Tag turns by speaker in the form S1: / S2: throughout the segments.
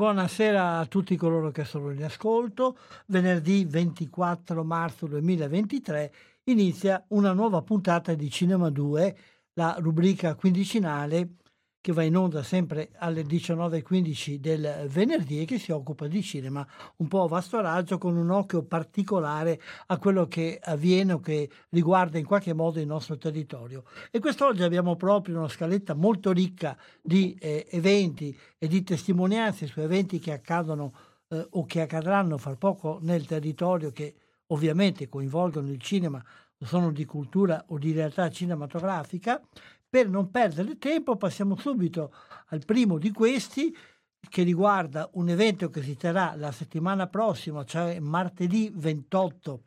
S1: Buonasera a tutti coloro che sono in ascolto. Venerdì 24 marzo 2023 inizia una nuova puntata di Cinema 2, la rubrica quindicinale che va in onda sempre alle 19.15 del venerdì e che si occupa di cinema un po' a vasto raggio con un occhio particolare a quello che avviene o che riguarda in qualche modo il nostro territorio. E quest'oggi abbiamo proprio una scaletta molto ricca di eh, eventi e di testimonianze su eventi che accadono eh, o che accadranno fra poco nel territorio che ovviamente coinvolgono il cinema, sono di cultura o di realtà cinematografica. Per non perdere tempo passiamo subito al primo di questi che riguarda un evento che si terrà la settimana prossima, cioè martedì 28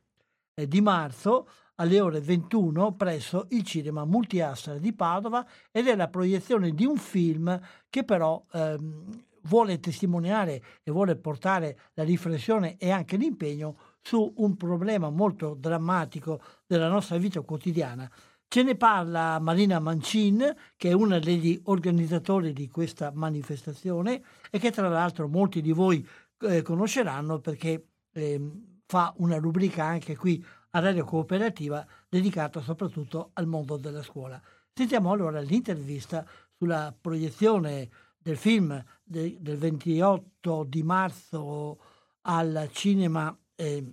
S1: eh, di marzo alle ore 21 presso il cinema Multiastra di Padova ed è la proiezione di un film che però ehm, vuole testimoniare e vuole portare la riflessione e anche l'impegno su un problema molto drammatico della nostra vita quotidiana. Ce ne parla Marina Mancin, che è una degli organizzatori di questa manifestazione e che tra l'altro molti di voi eh, conosceranno perché eh, fa una rubrica anche qui a Radio Cooperativa dedicata soprattutto al mondo della scuola. Sentiamo allora l'intervista sulla proiezione del film de, del 28 di marzo al cinema eh,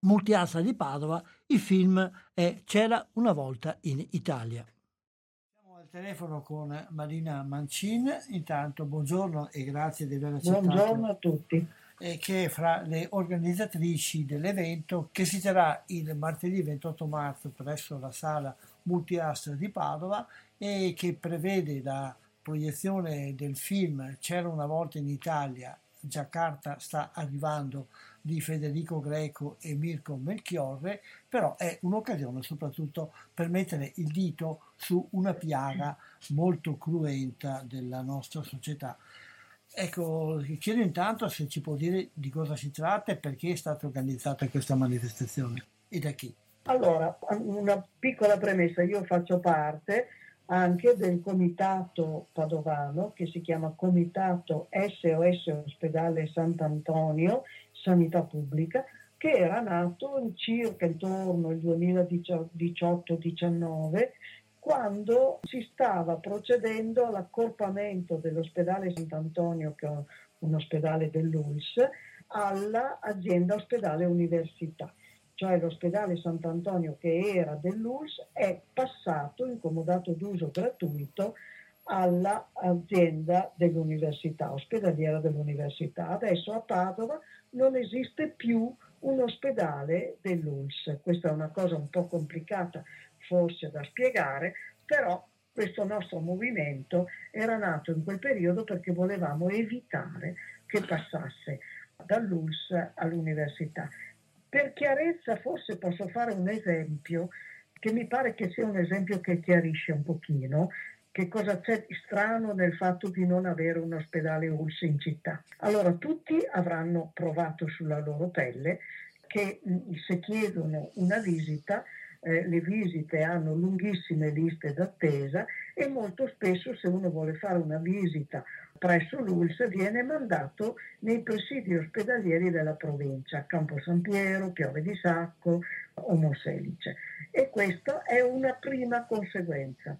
S1: Multiasa di Padova, il film è C'era una volta in Italia. Siamo al telefono con Marina Mancin, intanto buongiorno e grazie di aver accettato.
S2: Buongiorno a tutti.
S1: E che è fra le organizzatrici dell'evento che si terrà il martedì 28 marzo presso la sala Multiastra di Padova e che prevede la proiezione del film C'era una volta in Italia, Giacarta sta arrivando di Federico Greco e Mirko Melchiorre, però è un'occasione soprattutto per mettere il dito su una piaga molto cruenta della nostra società. Ecco, chiedo intanto se ci può dire di cosa si tratta e perché è stata organizzata questa manifestazione e da chi.
S2: Allora, una piccola premessa, io faccio parte anche del comitato padovano che si chiama Comitato SOS Ospedale Sant'Antonio sanità pubblica, che era nato circa intorno al 2018-19, quando si stava procedendo all'accorpamento dell'ospedale Sant'Antonio, che è un ospedale dell'ULS, all'azienda ospedale università. Cioè l'ospedale Sant'Antonio che era dell'ULS è passato in comodato d'uso gratuito all'azienda dell'università, ospedaliera dell'università. Adesso a Padova non esiste più un ospedale dell'ULS. Questa è una cosa un po' complicata forse da spiegare, però questo nostro movimento era nato in quel periodo perché volevamo evitare che passasse dall'ULS all'università. Per chiarezza forse posso fare un esempio che mi pare che sia un esempio che chiarisce un pochino che cosa c'è di strano nel fatto di non avere un ospedale ULS in città? Allora, tutti avranno provato sulla loro pelle che se chiedono una visita eh, le visite hanno lunghissime liste d'attesa e molto spesso se uno vuole fare una visita presso l'ULS viene mandato nei presidi ospedalieri della provincia, Campo San Piero, Piove di Sacco o Monselice. E questa è una prima conseguenza.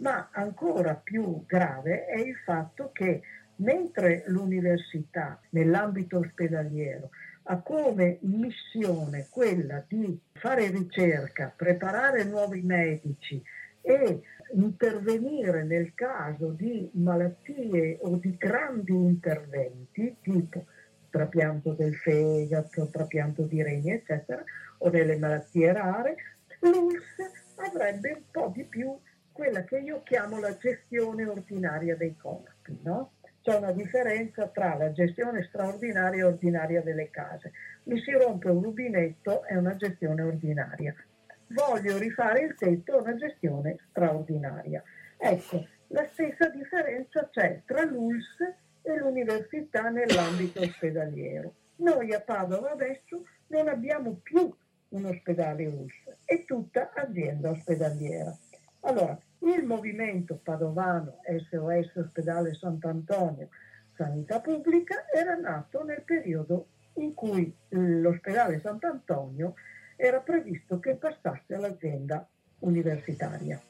S2: Ma ancora più grave è il fatto che mentre l'università nell'ambito ospedaliero ha come missione quella di fare ricerca, preparare nuovi medici e intervenire nel caso di malattie o di grandi interventi, tipo trapianto del fegato, trapianto di reni, eccetera, o delle malattie rare, l'ULS avrebbe un po' di più quella che io chiamo la gestione ordinaria dei corpi, no? c'è una differenza tra la gestione straordinaria e ordinaria delle case. Mi si rompe un rubinetto, è una gestione ordinaria. Voglio rifare il tetto, è una gestione straordinaria. Ecco, la stessa differenza c'è tra l'ULS e l'università nell'ambito ospedaliero. Noi a Padova adesso non abbiamo più un ospedale ULS, è tutta azienda ospedaliera. Allora, il movimento padovano SOS Ospedale Sant'Antonio Sanità Pubblica era nato nel periodo in cui l'ospedale Sant'Antonio era previsto che passasse all'azienda universitaria.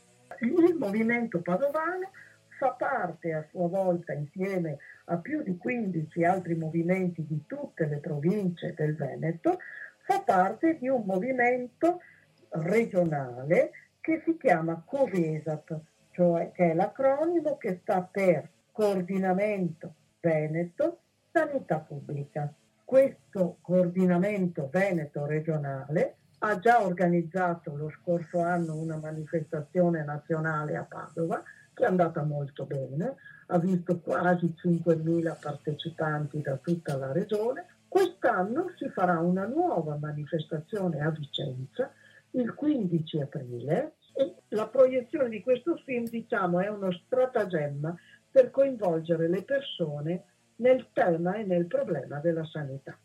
S2: Il movimento padovano fa parte a sua volta insieme a più di 15 altri movimenti di tutte le province del Veneto, fa parte di un movimento regionale che si chiama COVESAP, cioè che è l'acronimo che sta per Coordinamento Veneto Sanità Pubblica. Questo coordinamento veneto regionale ha già organizzato lo scorso anno una manifestazione nazionale a Padova che è andata molto bene, ha visto quasi 5.000 partecipanti da tutta la regione. Quest'anno si farà una nuova manifestazione a Vicenza il 15 aprile la proiezione di questo film diciamo è uno stratagemma per coinvolgere le persone nel tema e nel problema della sanità.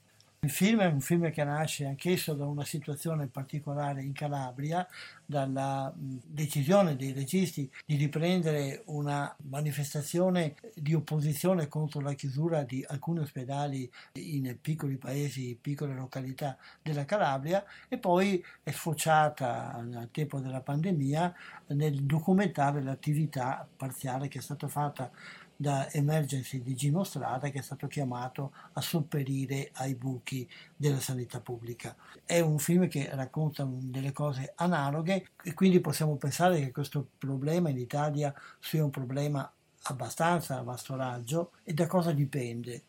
S1: Il film è un film che nasce anch'esso da una situazione particolare in Calabria, dalla decisione dei registi di riprendere una manifestazione di opposizione contro la chiusura di alcuni ospedali in piccoli paesi, piccole località della Calabria e poi è sfociata al tempo della pandemia nel documentare l'attività parziale che è stata fatta da Emergency di Gino Strada che è stato chiamato a sopperire ai buchi della sanità pubblica. È un film che racconta delle cose analoghe e quindi possiamo pensare che questo problema in Italia sia un problema abbastanza a vasto raggio e da cosa dipende?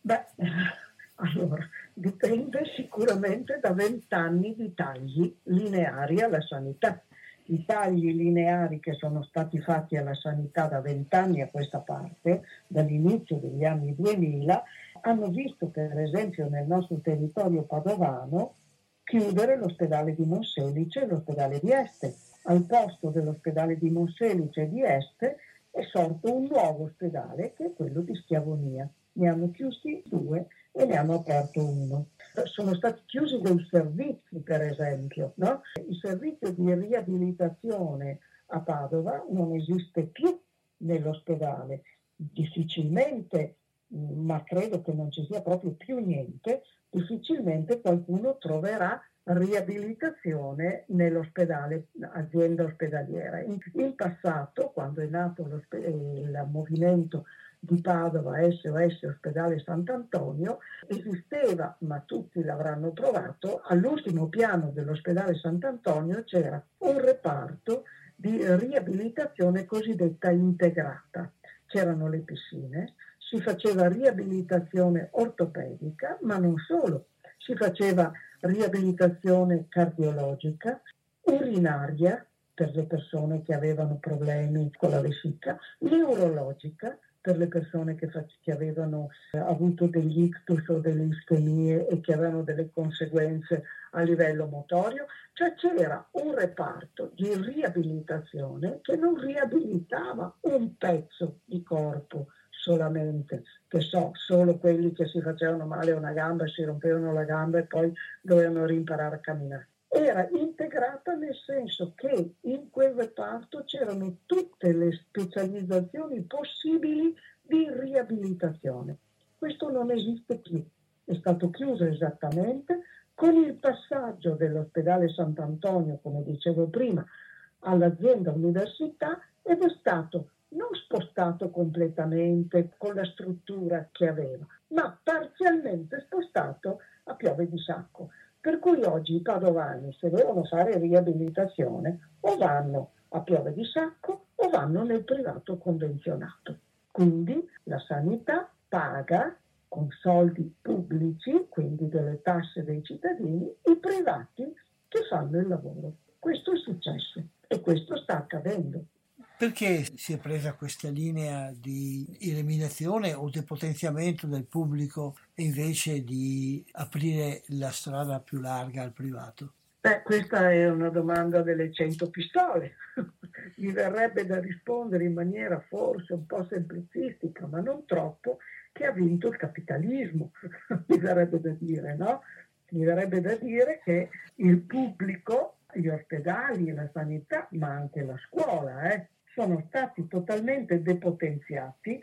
S2: Beh, allora, dipende sicuramente da vent'anni di tagli lineari alla sanità i tagli lineari che sono stati fatti alla sanità da vent'anni a questa parte, dall'inizio degli anni 2000, hanno visto per esempio nel nostro territorio padovano chiudere l'ospedale di Monselice e l'ospedale di Este. Al posto dell'ospedale di Monselice e di Este è sorto un nuovo ospedale che è quello di Schiavonia. Ne hanno chiusi due e ne hanno aperto uno. Sono stati chiusi dei servizi, per esempio. No? Il servizio di riabilitazione a Padova non esiste più nell'ospedale. Difficilmente, ma credo che non ci sia proprio più niente, difficilmente qualcuno troverà riabilitazione nell'ospedale, azienda ospedaliera. In, passato, quando è nato il movimento di Padova, SOS Ospedale Sant'Antonio, esisteva, ma tutti l'avranno provato, all'ultimo piano dell'ospedale Sant'Antonio c'era un reparto di riabilitazione cosiddetta integrata. C'erano le piscine, si faceva riabilitazione ortopedica, ma non solo, si faceva riabilitazione cardiologica, urinaria per le persone che avevano problemi con la vescica, neurologica per le persone che, che avevano eh, avuto degli ictus o delle ischemie e che avevano delle conseguenze a livello motorio, cioè c'era un reparto di riabilitazione che non riabilitava un pezzo di corpo solamente, che so, solo quelli che si facevano male una gamba si rompevano la gamba e poi dovevano rimparare a camminare. Era integrata nel senso che in quel reparto c'erano tutte le specializzazioni possibili di riabilitazione. Questo non esiste più, è stato chiuso esattamente con il passaggio dell'ospedale Sant'Antonio, come dicevo prima, all'azienda università ed è stato non spostato completamente con la struttura che aveva, ma parzialmente spostato a piove di sacco. Per cui oggi i padovani, se devono fare riabilitazione, o vanno a piove di sacco o vanno nel privato convenzionato. Quindi la sanità paga con soldi pubblici, quindi delle tasse dei cittadini, i privati che fanno il lavoro. Questo è successo e questo sta accadendo.
S1: Perché si è presa questa linea di eliminazione o depotenziamento del pubblico invece di aprire la strada più larga al privato?
S2: Beh, questa è una domanda delle cento pistole. Mi verrebbe da rispondere in maniera forse un po' semplicistica, ma non troppo, che ha vinto il capitalismo. Mi verrebbe da dire, no? Mi verrebbe da dire che il pubblico, gli ospedali, la sanità, ma anche la scuola, eh, sono stati totalmente depotenziati,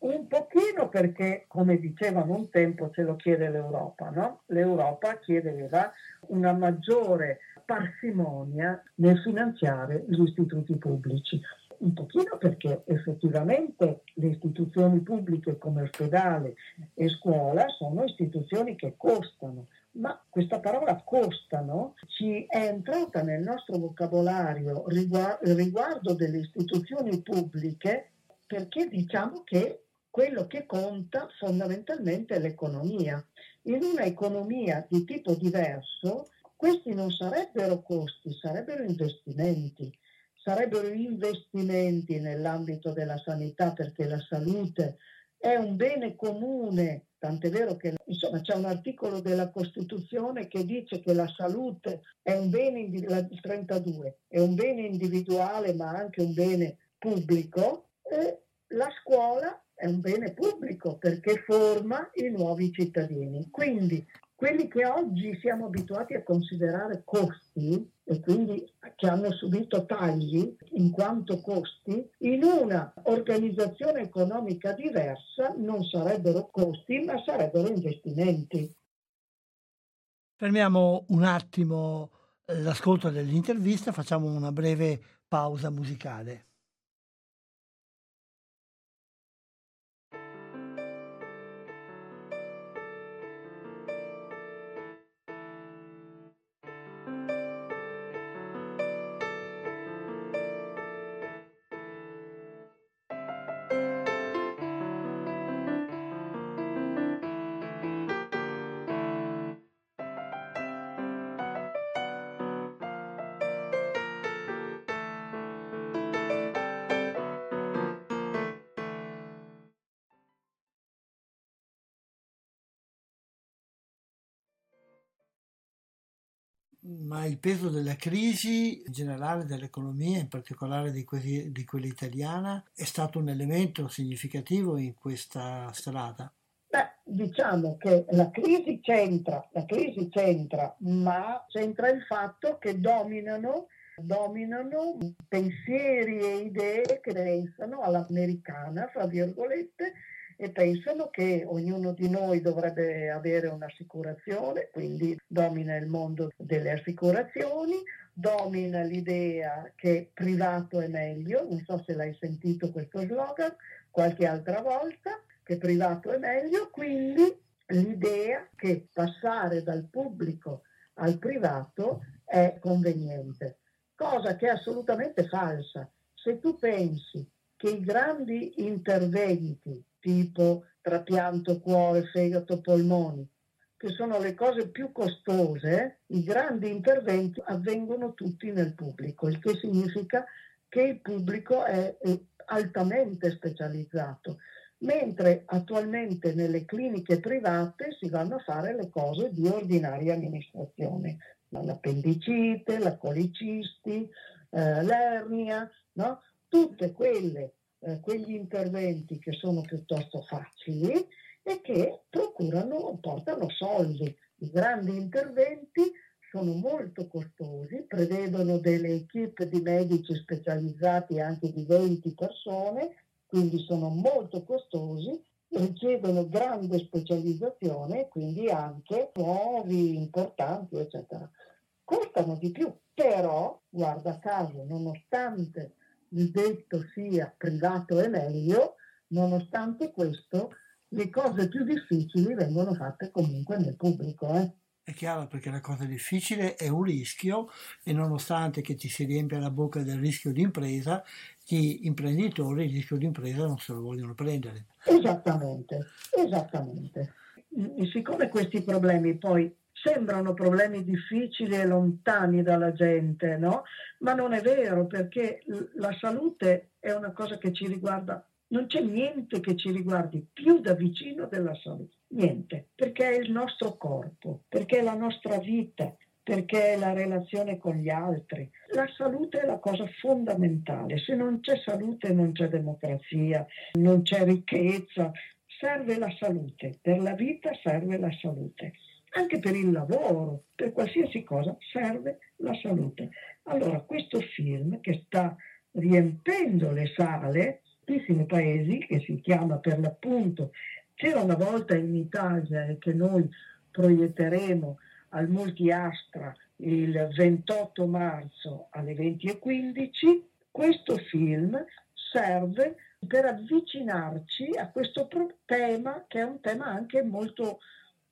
S2: un pochino perché, come dicevano un tempo, ce lo chiede l'Europa, no? L'Europa chiedeva una maggiore parsimonia nel finanziare gli istituti pubblici. Un pochino perché effettivamente le istituzioni pubbliche come ospedale e scuola sono istituzioni che costano ma questa parola costano ci è entrata nel nostro vocabolario riguardo, delle istituzioni pubbliche perché diciamo che quello che conta fondamentalmente è l'economia. In una economia di tipo diverso, questi non sarebbero costi, sarebbero investimenti. Sarebbero investimenti nell'ambito della sanità perché la salute è un bene comune Tant'è vero che insomma, c'è un articolo della Costituzione che dice che la salute è un bene, il 32, è un bene individuale ma anche un bene pubblico e la scuola è un bene pubblico perché forma i nuovi cittadini. Quindi quelli che oggi siamo abituati a considerare costi e quindi che hanno subito tagli in quanto costi, in una organizzazione economica diversa non sarebbero costi ma sarebbero investimenti.
S1: Fermiamo un attimo l'ascolto dell'intervista, facciamo una breve pausa musicale. Ma il peso della crisi generale dell'economia, in particolare di, quelli, di quella italiana, è stato un elemento significativo in questa strada?
S2: Beh, diciamo che la crisi c'entra, la crisi c'entra, ma c'entra il fatto che dominano, dominano pensieri e idee che pensano all'americana, fra virgolette, e pensano che ognuno di noi dovrebbe avere un'assicurazione, quindi domina il mondo delle assicurazioni, domina l'idea che privato è meglio, non so se l'hai sentito questo slogan qualche altra volta, che privato è meglio, quindi l'idea che passare dal pubblico al privato è conveniente, cosa che è assolutamente falsa. Se tu pensi che i grandi interventi tipo trapianto cuore, fegato, polmoni, che sono le cose più costose, i grandi interventi avvengono tutti nel pubblico, il che significa che il pubblico è altamente specializzato, mentre attualmente nelle cliniche private si vanno a fare le cose di ordinaria amministrazione, l'appendicite, la colicisti, eh, l'ernia, no? tutte quelle eh, quegli interventi che sono piuttosto facili e che procurano, portano soldi. I grandi interventi sono molto costosi, prevedono delle equip di medici specializzati anche di 20 persone, quindi sono molto costosi, richiedono grande specializzazione, quindi anche nuovi, importanti, eccetera. Costano di più, però, guarda caso, nonostante il detto sia privato è meglio, nonostante questo le cose più difficili vengono fatte comunque nel pubblico. Eh?
S1: È chiaro perché la cosa difficile è un rischio e nonostante che ti si riempia la bocca del rischio di impresa, gli imprenditori il rischio di impresa non se lo vogliono prendere.
S2: Esattamente, esattamente. Siccome questi problemi poi sembrano problemi difficili e lontani dalla gente, no? Ma non è vero perché la salute è una cosa che ci riguarda, non c'è niente che ci riguardi più da vicino della salute, niente, perché è il nostro corpo, perché è la nostra vita, perché è la relazione con gli altri. La salute è la cosa fondamentale, se non c'è salute non c'è democrazia, non c'è ricchezza, serve la salute, per la vita serve la salute anche per il lavoro, per qualsiasi cosa serve la salute. Allora questo film che sta riempendo le sale, tantissimi paesi, che si chiama per l'appunto C'era una volta in Italia e che noi proietteremo al Multiastra il 28 marzo alle 20.15, questo film serve per avvicinarci a questo tema che è un tema anche molto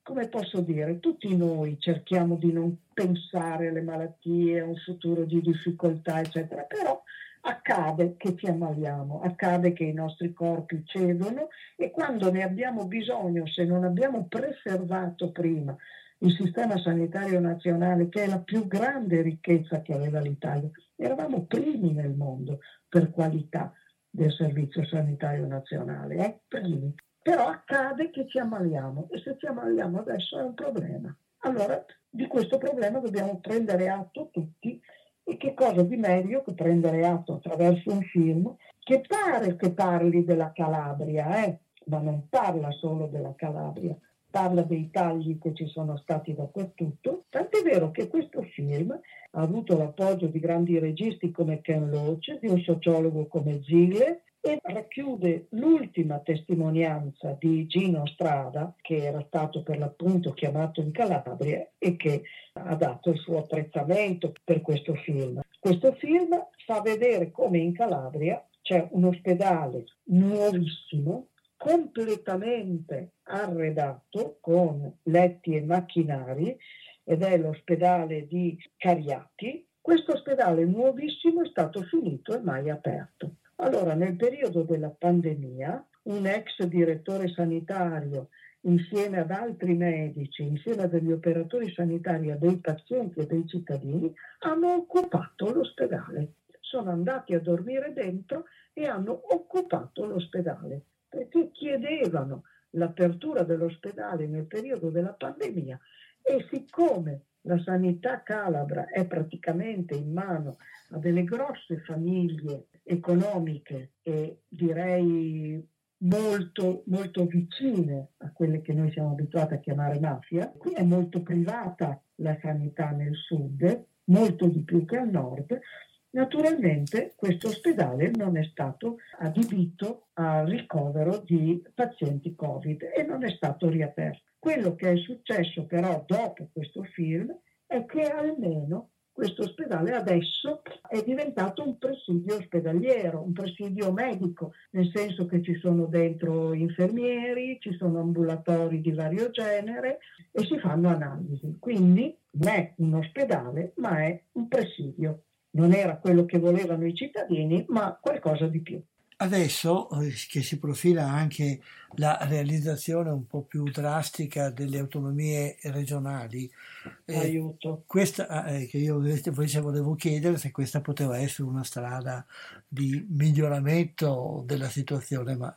S2: come posso dire, tutti noi cerchiamo di non pensare alle malattie, a un futuro di difficoltà, eccetera, però accade che ci ammaliamo, accade che i nostri corpi cedono e quando ne abbiamo bisogno, se non abbiamo preservato prima il sistema sanitario nazionale, che è la più grande ricchezza che aveva l'Italia, eravamo primi nel mondo per qualità del servizio sanitario nazionale, eh? primi però accade che ci ammaliamo e se ci ammaliamo adesso è un problema. Allora di questo problema dobbiamo prendere atto tutti e che cosa di meglio che prendere atto attraverso un film che pare che parli della Calabria, eh? ma non parla solo della Calabria, parla dei tagli che ci sono stati dappertutto, tant'è vero che questo film ha avuto l'appoggio di grandi registi come Ken Loach, di un sociologo come Zille, e racchiude l'ultima testimonianza di Gino Strada, che era stato per l'appunto chiamato in Calabria e che ha dato il suo apprezzamento per questo film. Questo film fa vedere come in Calabria c'è un ospedale nuovissimo, completamente arredato con letti e macchinari ed è l'ospedale di Cariati. Questo ospedale nuovissimo è stato finito e mai aperto. Allora, nel periodo della pandemia, un ex direttore sanitario insieme ad altri medici, insieme a degli operatori sanitari, a dei pazienti e dei cittadini, hanno occupato l'ospedale. Sono andati a dormire dentro e hanno occupato l'ospedale perché chiedevano l'apertura dell'ospedale nel periodo della pandemia e siccome la sanità calabra è praticamente in mano a delle grosse famiglie economiche e direi molto, molto vicine a quelle che noi siamo abituati a chiamare mafia. Qui è molto privata la sanità nel sud, molto di più che al nord. Naturalmente questo ospedale non è stato adibito al ricovero di pazienti Covid e non è stato riaperto. Quello che è successo però dopo questo film è che almeno questo ospedale adesso è diventato un presidio ospedaliero, un presidio medico, nel senso che ci sono dentro infermieri, ci sono ambulatori di vario genere e si fanno analisi. Quindi non è un ospedale, ma è un presidio. Non era quello che volevano i cittadini, ma qualcosa di più.
S1: Adesso eh, che si profila anche la realizzazione un po' più drastica delle autonomie regionali,
S2: eh, Aiuto.
S1: questa eh, che io invece volevo chiedere se questa poteva essere una strada di miglioramento della situazione, ma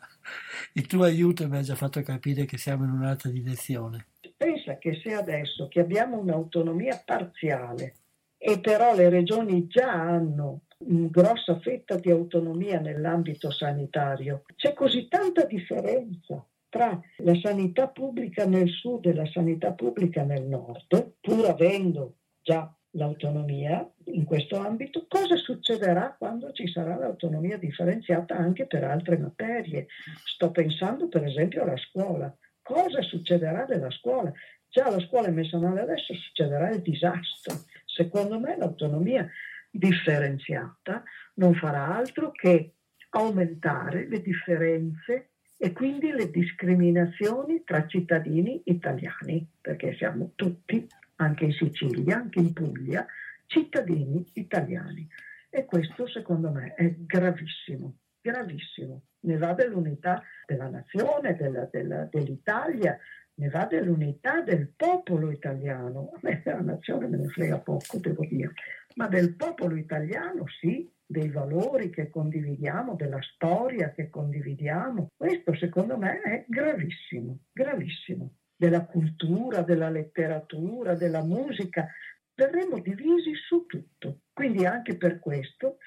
S1: il tuo aiuto mi ha già fatto capire che siamo in un'altra direzione.
S2: Pensa che se adesso che abbiamo un'autonomia parziale e però le regioni già hanno grossa fetta di autonomia nell'ambito sanitario. C'è così tanta differenza tra la sanità pubblica nel sud e la sanità pubblica nel nord, pur avendo già l'autonomia in questo ambito, cosa succederà quando ci sarà l'autonomia differenziata anche per altre materie? Sto pensando per esempio alla scuola. Cosa succederà della scuola? Già alla scuola è messa male adesso, succederà il disastro. Secondo me l'autonomia differenziata non farà altro che aumentare le differenze e quindi le discriminazioni tra cittadini italiani, perché siamo tutti, anche in Sicilia, anche in Puglia, cittadini italiani. E questo secondo me è gravissimo, gravissimo. Ne va dell'unità della nazione, della, della, dell'Italia, ne va dell'unità del popolo italiano. A me della nazione me ne frega poco, devo dire, ma del popolo italiano sì, dei valori che condividiamo, della storia che condividiamo. Questo secondo me è gravissimo, gravissimo. Della cultura, della letteratura, della musica. Verremo divisi su tutto. Quindi anche per questo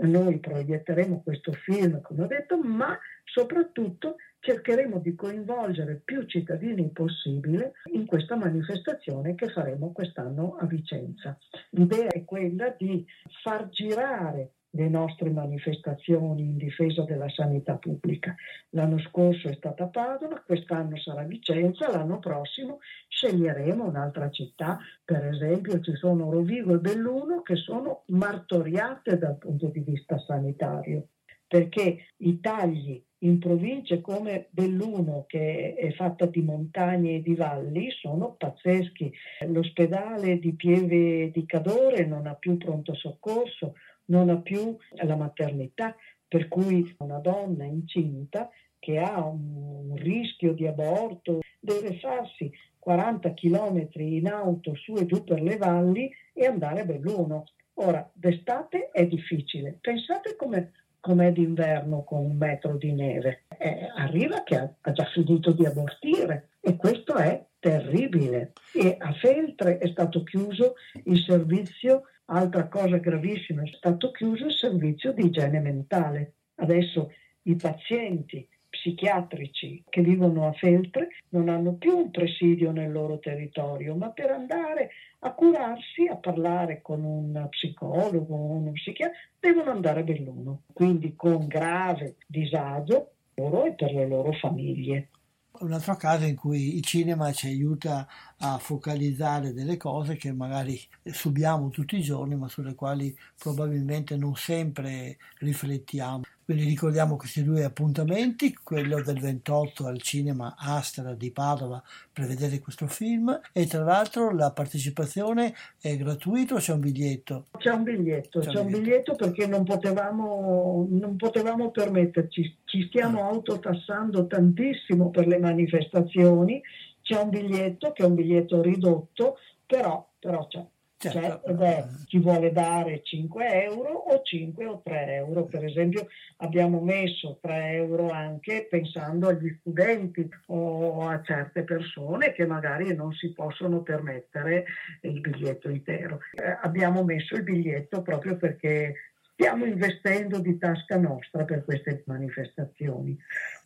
S2: noi proietteremo questo film, come ho detto, ma soprattutto cercheremo di coinvolgere più cittadini possibile in questa manifestazione che faremo quest'anno a Vicenza. L'idea è quella di far girare le nostre manifestazioni in difesa della sanità pubblica. L'anno scorso è stata Padova, quest'anno sarà Vicenza, l'anno prossimo sceglieremo un'altra città, per esempio ci sono Rovigo e Belluno che sono martoriate dal punto di vista sanitario, perché i tagli in province come Belluno, che è fatta di montagne e di valli, sono pazzeschi. L'ospedale di Pieve di Cadore non ha più pronto soccorso, non ha più la maternità, per cui una donna incinta che ha un rischio di aborto deve farsi 40 km in auto su e giù per le valli e andare a Belluno. Ora, d'estate è difficile. Pensate come com'è d'inverno con un metro di neve. Eh, arriva che ha, ha, già finito di abortire e questo è terribile. E a Feltre è stato chiuso il servizio, altra cosa gravissima, è stato chiuso il servizio di igiene mentale. Adesso i pazienti psichiatrici che vivono a Feltre non hanno più un presidio nel loro territorio, ma per andare a curarsi, a parlare con un psicologo o uno psichiatra, devono andare a Belluno, quindi con grave disagio loro e per le loro famiglie.
S1: Un altro caso in cui il cinema ci aiuta a focalizzare delle cose che magari subiamo tutti i giorni, ma sulle quali probabilmente non sempre riflettiamo. Quindi ricordiamo questi due appuntamenti, quello del 28 al cinema Astra di Padova per vedere questo film e tra l'altro la partecipazione è gratuita o c'è un biglietto?
S2: C'è un biglietto, c'è, c'è un biglietto. perché non potevamo, non potevamo permetterci, ci stiamo ah. autotassando tantissimo per le manifestazioni, c'è un biglietto che è un biglietto ridotto, però, però c'è. Certo. Cioè, ed è chi vuole dare 5 euro o 5 o 3 euro. Per esempio abbiamo messo 3 euro anche pensando agli studenti o a certe persone che magari non si possono permettere il biglietto intero. Eh, abbiamo messo il biglietto proprio perché stiamo investendo di tasca nostra per queste manifestazioni.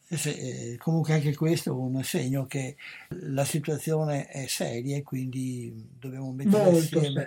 S1: Se, comunque anche questo è un segno che la situazione è seria e quindi dobbiamo mettere molto insieme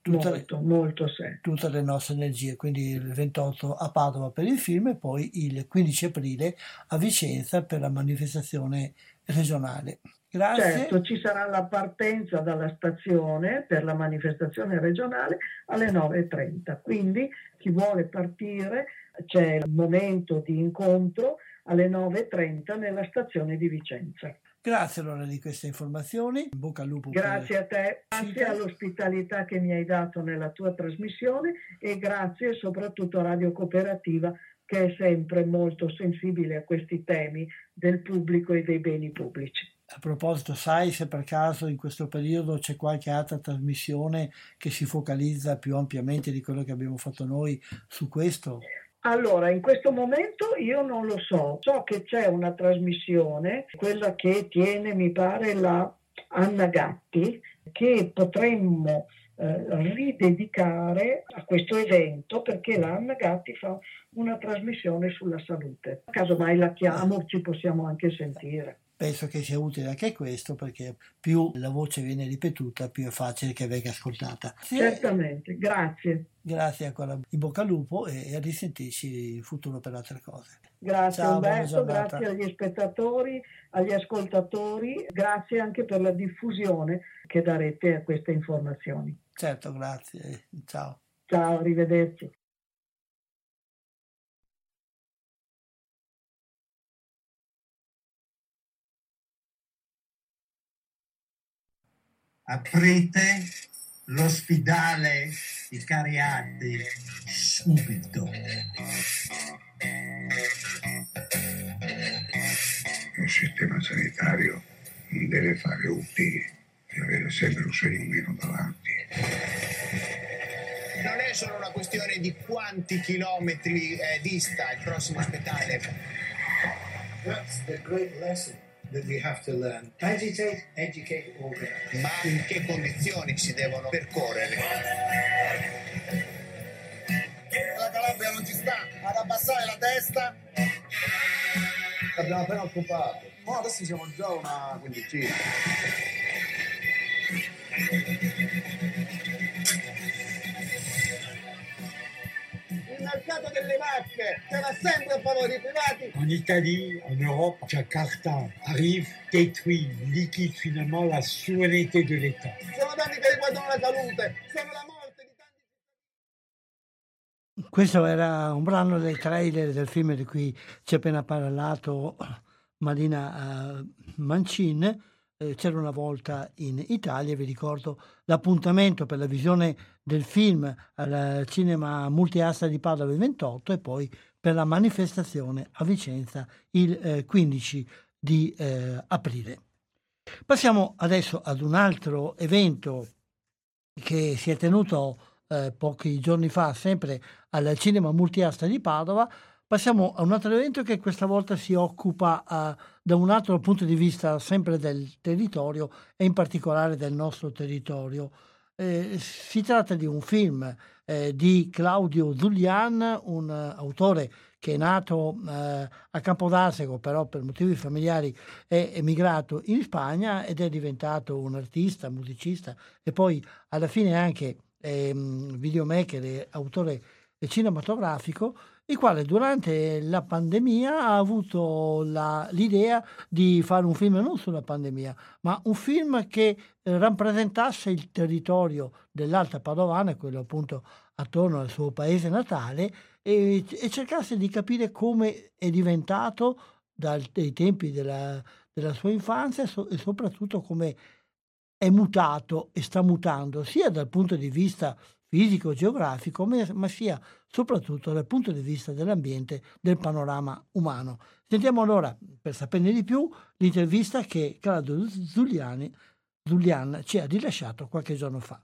S1: tutte, molto, le, molto tutte, le, nostre energie. Quindi il 28 a Padova per il film e poi il 15 aprile a Vicenza per la manifestazione regionale.
S2: Grazie. Certo, ci sarà la partenza dalla stazione per la manifestazione regionale alle 9.30, quindi chi vuole partire c'è il momento di incontro alle 9.30 nella stazione di Vicenza.
S1: Grazie allora di queste informazioni, in bocca al lupo.
S2: Grazie a te, grazie all'ospitalità che mi hai dato nella tua trasmissione e grazie soprattutto a Radio Cooperativa che è sempre molto sensibile a questi temi del pubblico e dei beni pubblici.
S1: A proposito, sai se per caso in questo periodo c'è qualche altra trasmissione che si focalizza più ampiamente di quello che abbiamo fatto noi su questo?
S2: Allora, in questo momento io non lo so. So che c'è una trasmissione, quella che tiene, mi pare, la Anna Gatti, che potremmo eh, ridedicare a questo evento perché l'Anna Gatti fa una trasmissione sulla salute. Casomai la chiamo, ci possiamo anche sentire.
S1: Penso che sia utile anche questo perché più la voce viene ripetuta, più è facile che venga ascoltata.
S2: Certamente, grazie.
S1: Grazie ancora, in bocca al lupo e a risentirci in futuro per altre cose.
S2: Grazie Ciao, Umberto, grazie agli spettatori, agli ascoltatori, grazie anche per la diffusione che darete a queste informazioni.
S1: Certo, grazie. Ciao.
S2: Ciao, arrivederci.
S3: Aprite l'ospedale di Cariati subito.
S4: Il sistema sanitario non deve fare utili e avere sempre un segno meno davanti.
S5: Non è solo una questione di quanti chilometri eh, dista il prossimo ospedale.
S3: That's the great lesson that we have to learn. Agitate, educate, organize.
S5: Ma in che condizioni si devono percorrere?
S6: La Calabria non ci sta ad abbassare la testa.
S7: L'abbiamo appena occupato. Ma adesso siamo già una quindicina.
S6: Mercato delle vacche, che va sempre a favore dei privati.
S8: En Italie, en Europe, Jakarta arrive, détruit, liquide finalement la souveraineté de l'État.
S6: Sono danni che riguardano la salute, sono la morte di tanti
S1: Questo era un brano del trailer del film di cui ci ha appena parlato Marina uh, Mancin eh, c'era una volta in Italia, vi ricordo l'appuntamento per la visione del film al cinema multiasta di Padova il 28 e poi per la manifestazione a Vicenza il eh, 15 di eh, aprile. Passiamo adesso ad un altro evento che si è tenuto eh, pochi giorni fa sempre al cinema multiasta di Padova, Passiamo a un altro evento che questa volta si occupa uh, da un altro punto di vista sempre del territorio e in particolare del nostro territorio. Eh, si tratta di un film eh, di Claudio Zulian, un uh, autore che è nato uh, a Campodarsego, però per motivi familiari è emigrato in Spagna ed è diventato un artista, musicista e poi alla fine anche ehm, videomaker e autore cinematografico il quale durante la pandemia ha avuto la, l'idea di fare un film non sulla pandemia, ma un film che eh, rappresentasse il territorio dell'Alta Padovana, quello appunto attorno al suo paese natale, e, e cercasse di capire come è diventato dai tempi della, della sua infanzia so, e soprattutto come è mutato e sta mutando sia dal punto di vista fisico, geografico, ma sia soprattutto dal punto di vista dell'ambiente, del panorama umano. Sentiamo allora, per saperne di più, l'intervista che Claudio Zuliani, Zulian ci ha rilasciato qualche giorno fa.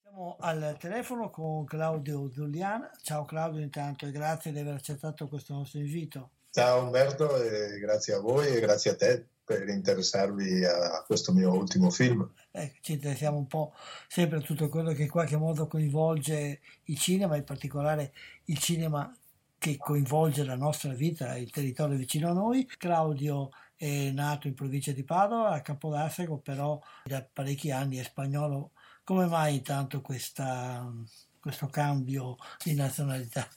S1: Siamo al telefono con Claudio Zulian. Ciao Claudio intanto e grazie di aver accettato questo nostro invito.
S9: Ciao Umberto e grazie a voi e grazie a te per interessarvi a questo mio ultimo film.
S1: Eh, ci interessiamo un po' sempre a tutto quello che in qualche modo coinvolge il cinema, in particolare il cinema che coinvolge la nostra vita, il territorio vicino a noi. Claudio è nato in provincia di Padova, a Capodarsego, però da parecchi anni è spagnolo. Come mai intanto questa, questo cambio di nazionalità?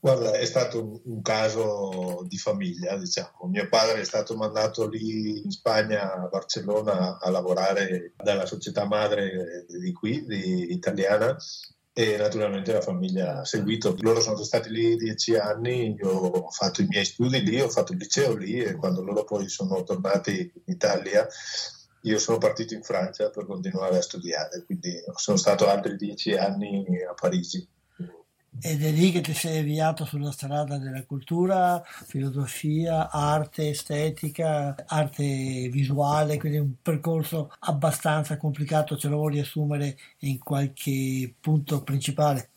S9: Guarda, è stato un, un, caso di famiglia, diciamo. Mio padre è stato mandato lì in Spagna, a Barcellona, a lavorare dalla società madre di qui, di, italiana, e naturalmente la famiglia ha seguito. Loro sono stati lì dieci anni, io ho fatto i miei studi lì, ho fatto il liceo lì e quando loro poi sono tornati in Italia io sono partito in Francia per continuare a studiare, quindi sono stato altri dieci anni a Parigi.
S1: Ed è lì che ti sei avviato sulla strada della cultura, filosofia, arte, estetica, arte visuale, quindi un percorso abbastanza complicato, ce lo vuoi riassumere in qualche punto principale?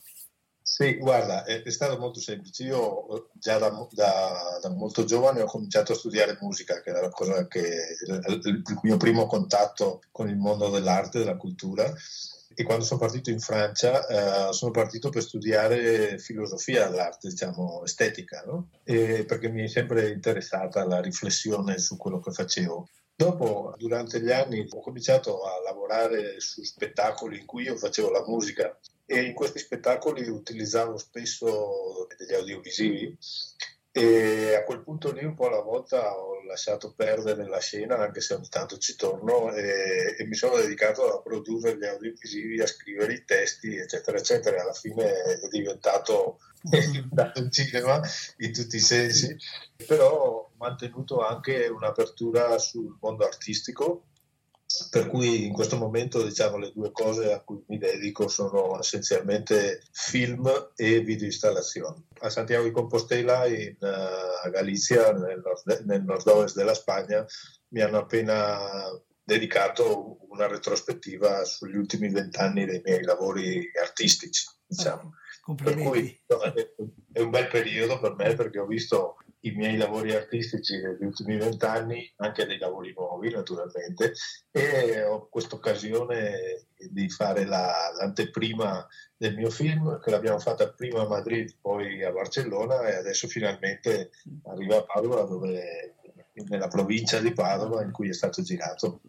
S9: Sì, guarda, è, è, stato molto semplice. Io eh, già da, da, da, molto giovane ho cominciato a studiare musica, che era la cosa che il, il mio primo contatto con il mondo dell'arte e della cultura. E quando sono partito in Francia eh, sono partito per studiare filosofia dell'arte, diciamo estetica, no? perché mi è sempre interessata la riflessione su quello che facevo. Dopo, durante gli anni, ho cominciato a lavorare su spettacoli in cui io facevo la musica e in questi spettacoli utilizzavo spesso degli audiovisivi e a quel punto lì un po' alla volta ho lasciato perdere la scena anche se ogni tanto ci torno e, e mi sono dedicato a produrre gli audiovisivi, a scrivere i testi eccetera eccetera. Alla fine è diventato, un cinema in tutti i sensi. Però ho mantenuto anche un'apertura sul mondo artistico per cui in questo momento diciamo le due cose a cui mi dedico sono essenzialmente film e video installazioni. A Santiago di Compostela in uh, Galizia, nel, nord- nel nord-ovest della Spagna, mi hanno appena dedicato una retrospettiva sugli ultimi vent'anni dei miei lavori artistici. Diciamo.
S1: Ah, per
S9: cui è un bel periodo per me perché ho visto i miei lavori artistici degli ultimi vent'anni, anche dei lavori nuovi naturalmente, e ho questa occasione di fare la, l'anteprima del mio film, che l'abbiamo fatta prima a Madrid, poi a Barcellona e adesso finalmente arriva a Padova, dove, nella provincia di Padova in cui è stato girato.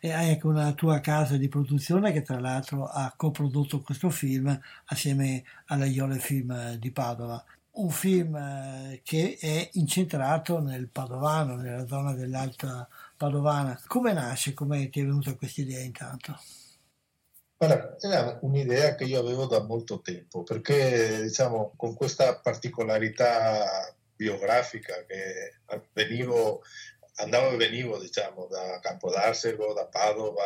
S1: E hai anche una tua casa di produzione che tra l'altro ha coprodotto questo film assieme alla Iole Film di Padova un film eh, che è incentrato nel Padovano, nella zona dell'Alta Padovana. Come nasce? Come ti è venuta questa idea intanto?
S9: Guarda, era un'idea che io avevo da molto tempo, perché diciamo con questa particolarità biografica che venivo, andavo e venivo diciamo, da Campodarsego, da Padova,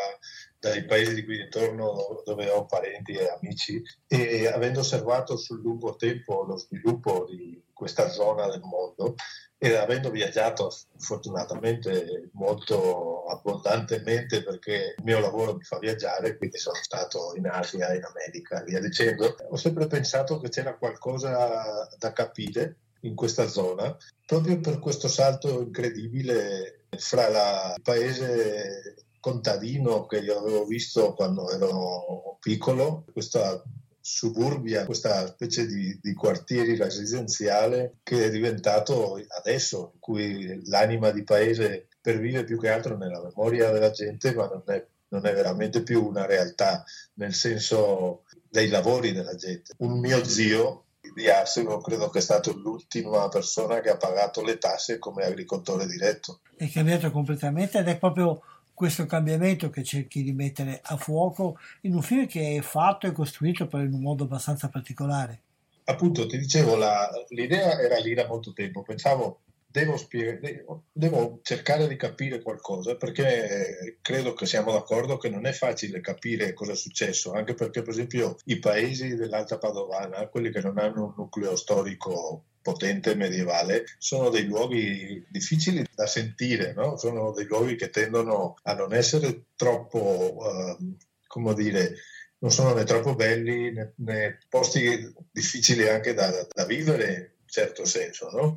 S9: dai paesi di qui intorno dove ho parenti e amici e avendo osservato sul lungo tempo lo sviluppo di questa zona del mondo e avendo viaggiato fortunatamente molto abbondantemente perché il mio lavoro mi fa viaggiare, quindi sono stato in Asia, in America, via dicendo, ho sempre pensato che c'era qualcosa da capire in questa zona, proprio per questo salto incredibile fra la, il paese contadino che io avevo visto quando ero piccolo, questa suburbia, questa specie di, di, quartieri residenziale che è diventato adesso, in cui l'anima di paese pervive più che altro nella memoria della gente, ma non è, non è veramente più una realtà nel senso dei lavori della gente. Un mio zio di Assego credo che è stato l'ultima persona che ha pagato le tasse come agricoltore diretto.
S1: È cambiato completamente ed è proprio questo cambiamento che cerchi di mettere a fuoco in un film che è fatto e costruito per in un modo abbastanza particolare.
S9: Appunto, ti dicevo, la, l'idea era lì da molto tempo. Pensavo, devo, spieg- devo, cercare di capire qualcosa perché credo che siamo d'accordo che non è facile capire cosa è successo, anche perché, per esempio, i paesi dell'Alta Padovana, quelli che non hanno un nucleo storico potente medievale, sono dei luoghi difficili da sentire, no? sono dei luoghi che tendono a non essere troppo, uh, come dire, non sono né troppo belli né, né posti difficili anche da, da, vivere in certo senso, no?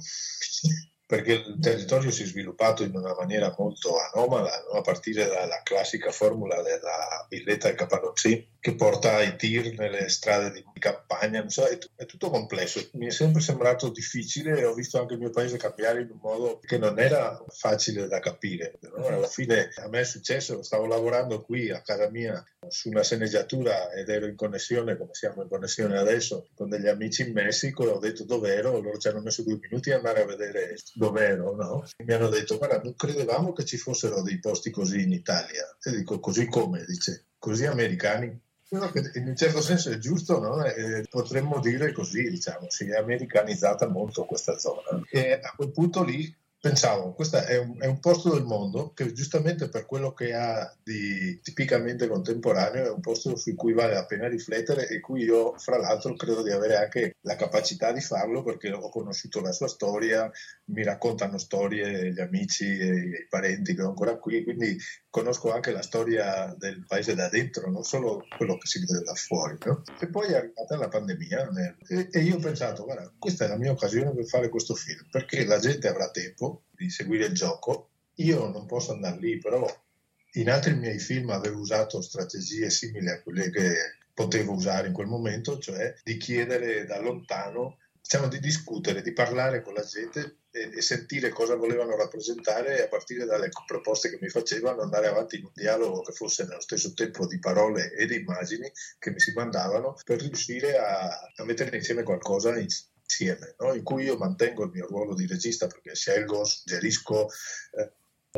S9: perché il territorio si è sviluppato in una maniera molto anomala, no? a partire dalla classica formula della villetta e Capanozzi, che porta ai tir nelle strade di campagna, so, è, è, tutto complesso. Mi è sempre sembrato difficile e ho visto anche il mio paese cambiare in un modo che non era facile da capire. No? Alla fine a me è successo, stavo lavorando qui a casa mia su una sceneggiatura ed ero in connessione, come siamo in connessione adesso, con degli amici in Messico e ho detto dov'ero, loro ci hanno messo due minuti a andare a vedere dov'ero, no? E mi hanno detto guarda non credevamo che ci fossero dei posti così in Italia. E dico così come? Dice così americani in un certo senso è giusto, no? eh, potremmo dire così, diciamo, si è americanizzata molto questa zona. E a quel punto lì pensavo, questo è un, è un, posto del mondo che giustamente per quello che ha di tipicamente contemporaneo è un posto su cui vale la pena riflettere e cui io, fra l'altro, credo di avere anche la capacità di farlo perché ho conosciuto la sua storia, mi raccontano storie gli amici e i parenti che sono ancora qui, quindi conosco anche la storia del paese da dentro, non solo quello che si vede da fuori. No? E poi è arrivata la pandemia e, e io ho pensato, guarda, questa è la mia occasione per fare questo film, perché la gente avrà tempo di seguire il gioco. Io non posso andare lì, però in altri miei film avevo usato strategie simili a quelle che potevo usare in quel momento, cioè di chiedere da lontano, diciamo di discutere, di parlare con la gente e, e sentire cosa volevano rappresentare e a partire dalle proposte che mi facevano andare avanti in un dialogo che fosse nello stesso tempo di parole e di immagini che mi si mandavano per riuscire a, a mettere insieme qualcosa insieme, no? in cui io mantengo il mio ruolo di regista perché scelgo, suggerisco. Eh.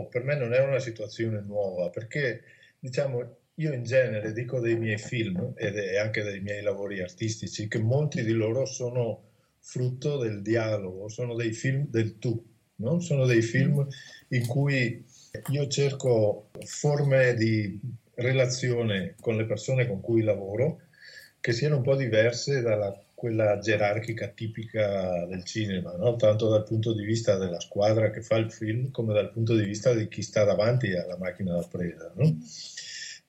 S9: Per me non è una situazione nuova perché diciamo io in genere dico dei miei film e anche dei miei lavori artistici che molti di loro sono frutto del dialogo, sono dei film del tu, no? sono dei film in cui io cerco forme di relazione con le persone con cui lavoro che siano un po' diverse dalla quella gerarchica tipica del cinema, no? tanto dal punto di vista della squadra che fa il film come dal punto di vista di chi sta davanti alla macchina da presa. No?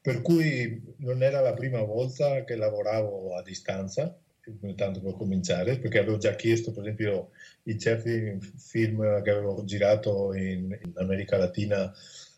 S9: Per cui non era la prima volta che lavoravo a distanza, tanto per cominciare, perché avevo già chiesto, per esempio, in certi film che avevo girato in, in America Latina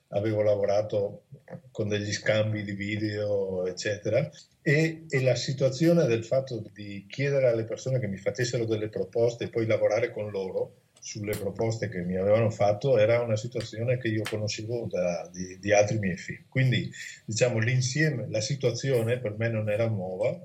S9: avevo lavorato con degli scambi di video, eccetera, e, e, la situazione del fatto di chiedere alle persone che mi facessero delle proposte e poi lavorare con loro sulle proposte che mi avevano fatto era una situazione che io conoscevo da, di, di, altri miei film. Quindi, diciamo, l'insieme, la situazione per me non era nuova,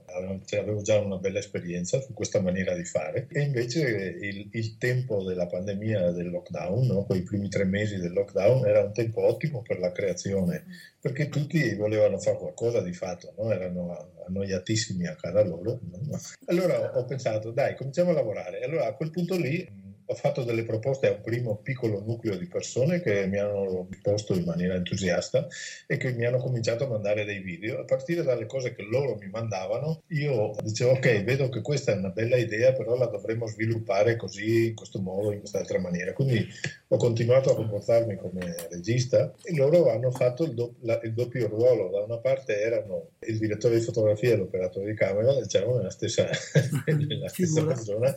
S9: cioè, avevo già una bella esperienza su questa maniera di fare e invece il, il tempo della pandemia, del lockdown, no? quei primi tre mesi del lockdown, era un tempo ottimo per la creazione perché tutti volevano fare qualcosa di fatto, no? erano annoiatissimi a casa loro. No? Allora ho pensato, dai, cominciamo a lavorare. Allora a quel punto lì ho fatto delle proposte a un primo piccolo nucleo di persone che mi hanno risposto in maniera entusiasta e che mi hanno cominciato a mandare dei video. A partire dalle cose che loro mi mandavano, io dicevo ok, vedo che questa è una bella idea, però la dovremmo sviluppare così, in questo modo, in quest'altra maniera. Quindi ho continuato a comportarmi come regista e loro hanno fatto il, do- la- il doppio ruolo. Da una parte erano il direttore di fotografia e l'operatore di camera, diciamo, nella stessa, nella stessa persona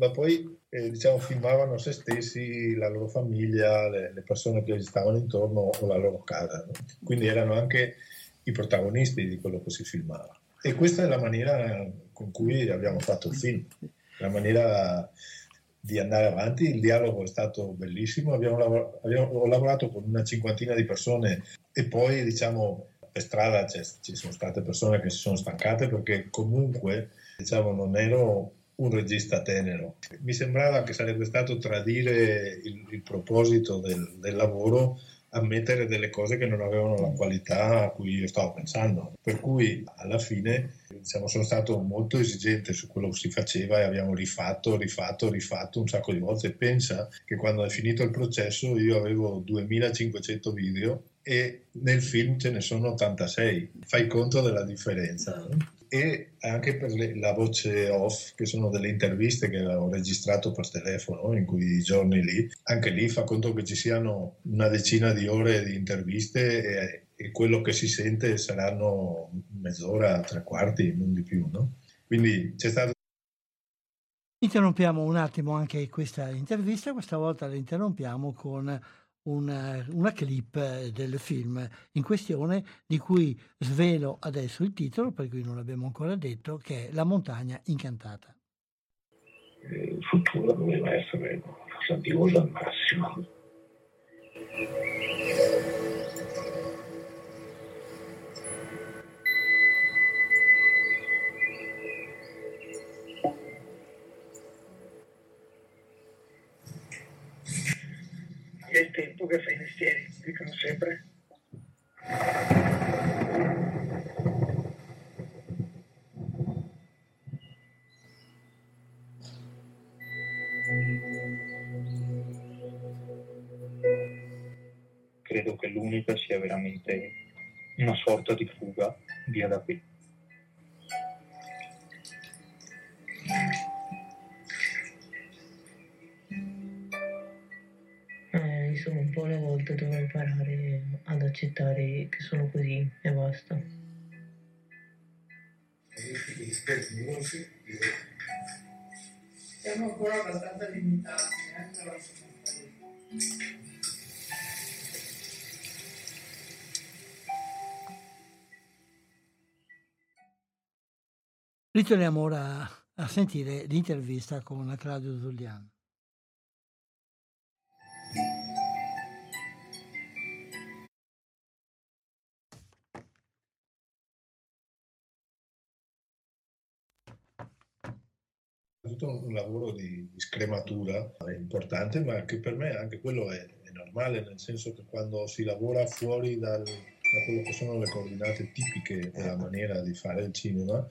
S9: ma poi eh, diciamo, filmavano se stessi, la loro famiglia, le, le, persone che gli stavano intorno o la loro casa. No? Quindi erano anche i protagonisti di quello che si filmava. E questa è la maniera con cui abbiamo fatto il film, la maniera di andare avanti. Il dialogo è stato bellissimo, abbiamo abbiamo, ho lavorato con una cinquantina di persone e poi diciamo per strada ci sono state persone che si sono stancate perché comunque diciamo, non ero un regista tenero. Mi sembrava che sarebbe stato tradire il, il proposito del, del, lavoro ammettere delle cose che non avevano la qualità a cui io stavo pensando. Per cui alla fine diciamo, sono stato molto esigente su quello che si faceva e abbiamo rifatto, rifatto, rifatto un sacco di volte. Pensa che quando è finito il processo io avevo 2500 video e nel film ce ne sono 86. Fai conto della differenza. No? E anche per le, la voce off, che sono delle interviste che ho registrato per telefono in quei giorni lì, anche lì fa conto che ci siano una decina di ore di interviste e, e quello che si sente saranno mezz'ora, tre quarti, non di più, no? Quindi c'è stato
S1: Interrompiamo un attimo anche questa intervista, questa volta la interrompiamo con una, una clip eh, del film in questione di cui svelo adesso il titolo, per cui non l'abbiamo ancora detto, che è La montagna incantata.
S4: Il futuro doveva essere fastidioso al massimo.
S10: è il tempo che fai i mestieri, dicono sempre.
S11: Credo che l'unica sia veramente una sorta di fuga via da qui.
S1: Ritorniamo ora a sentire l'intervista con Claudio Zuliano.
S9: tutto un lavoro di, di scrematura importante, ma che per me anche quello è, è, normale, nel senso che quando si lavora fuori dal, da quello che sono le coordinate tipiche della maniera di fare il cinema,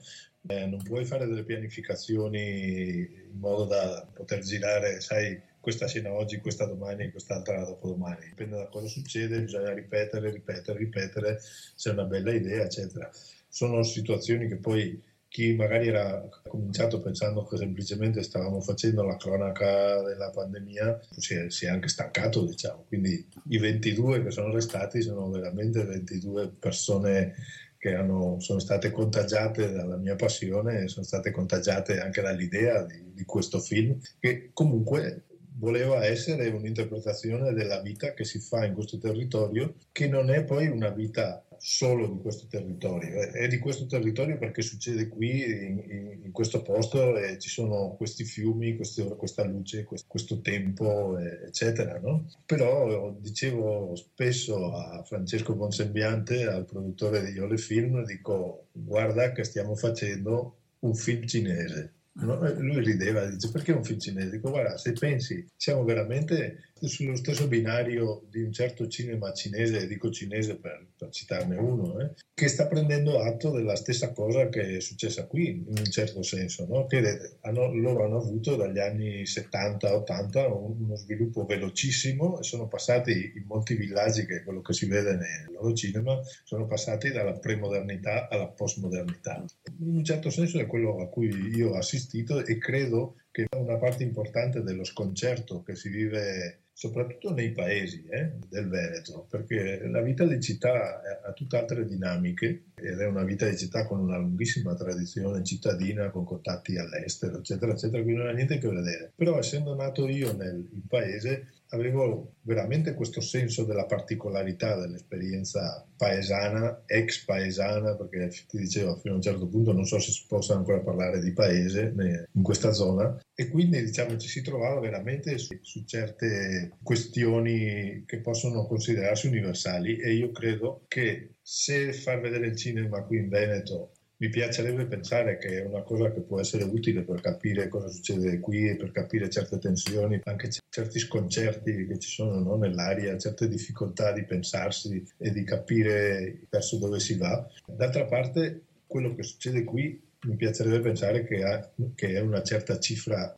S9: eh, non puoi fare delle pianificazioni in modo da poter girare, sai, questa scena oggi, questa domani, quest'altra dopodomani. Dipende da cosa succede, bisogna ripetere, ripetere, ripetere se è una bella idea, eccetera. Sono situazioni che poi chi magari era cominciato pensando che semplicemente stavamo facendo la cronaca della pandemia si è, si è, anche stancato, diciamo. Quindi i 22 che sono restati sono veramente 22 persone che hanno, sono state contagiate dalla mia passione sono state contagiate anche dall'idea di, di questo film, che comunque voleva essere un'interpretazione della vita che si fa in questo territorio, che non è poi una vita solo di questo territorio, è di questo territorio perché succede qui, in, in questo posto, e ci sono questi fiumi, questi, questa luce, questo, questo tempo, eccetera. No? Però dicevo spesso a Francesco Bonsembiante, al produttore di Iole Film, dico guarda che stiamo facendo un film cinese. No? Lui rideva, dice perché un film cinese? Dico guarda, se pensi, siamo veramente sullo stesso binario di un certo cinema cinese, dico cinese per, per citarne uno, eh, che sta prendendo atto della stessa cosa che è successa qui, in un certo senso, no? che hanno, loro hanno avuto dagli anni 70-80 uno sviluppo velocissimo e sono passati in molti villaggi, che è quello che si vede nel loro cinema, sono passati dalla premodernità alla postmodernità. In un certo senso è quello a cui io ho assistito e credo che una parte importante dello sconcerto che si vive soprattutto nei paesi eh, del Veneto, perché la vita di città ha tutt'altre dinamiche ed è una vita di città con una lunghissima tradizione cittadina, con contatti all'estero, eccetera, eccetera, quindi non ha niente a che vedere. Però essendo nato io nel paese, avevo veramente questo senso della particolarità dell'esperienza paesana, ex paesana, perché ti dicevo fino a un certo punto non so se si possa ancora parlare di paese in questa zona e quindi diciamo ci si trovava veramente su, su certe questioni che possono considerarsi universali e io credo che se far vedere il cinema qui in Veneto mi piacerebbe pensare che è una cosa che può essere utile per capire cosa succede qui e per capire certe tensioni, anche certi sconcerti che ci sono no, nell'aria, certe difficoltà di pensarsi e di capire verso dove si va. D'altra parte, quello che succede qui mi piacerebbe pensare che, ha, che, è una certa cifra